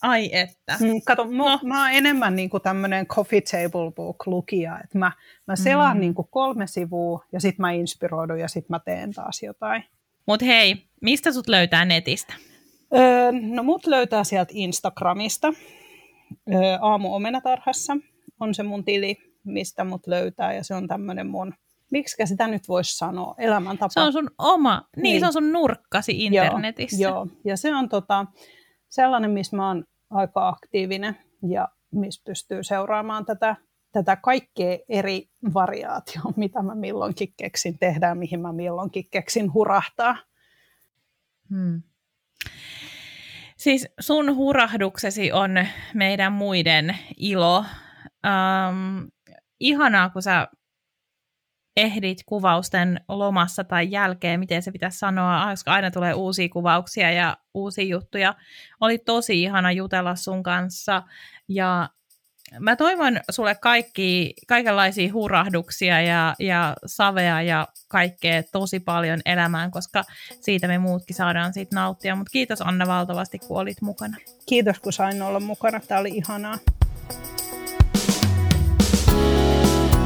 Ai että. Mm, kato, no. mä, mä oon enemmän niin kuin tämmöinen coffee table book lukija. että mä, mä selaan mm. niin kuin kolme sivua ja sitten mä inspiroidun ja sitten mä teen taas jotain. Mutta hei, mistä sut löytää netistä? Öö, no mut löytää sieltä Instagramista. Öö, Aamu Omenatarhassa on se mun tili, mistä mut löytää ja se on tämmöinen mun miksi sitä nyt voisi sanoa, elämäntapa. Se on sun oma, niin, niin. se on sun nurkkasi internetissä. Joo, joo. ja se on tota, sellainen, missä mä oon aika aktiivinen ja missä pystyy seuraamaan tätä, tätä kaikkea eri variaatioa, [LAUGHS] mitä mä milloinkin keksin tehdä mihin mä milloinkin keksin hurahtaa. Hmm. Siis sun hurahduksesi on meidän muiden ilo. Um, ihanaa, kun sä ehdit kuvausten lomassa tai jälkeen, miten se pitäisi sanoa, koska aina tulee uusia kuvauksia ja uusia juttuja. Oli tosi ihana jutella sun kanssa ja mä toivon sulle kaikki, kaikenlaisia hurahduksia ja, ja savea ja kaikkea tosi paljon elämään, koska siitä me muutkin saadaan siitä nauttia. Mutta kiitos Anna valtavasti, kun olit mukana. Kiitos, kun sain olla mukana. Tämä oli ihanaa.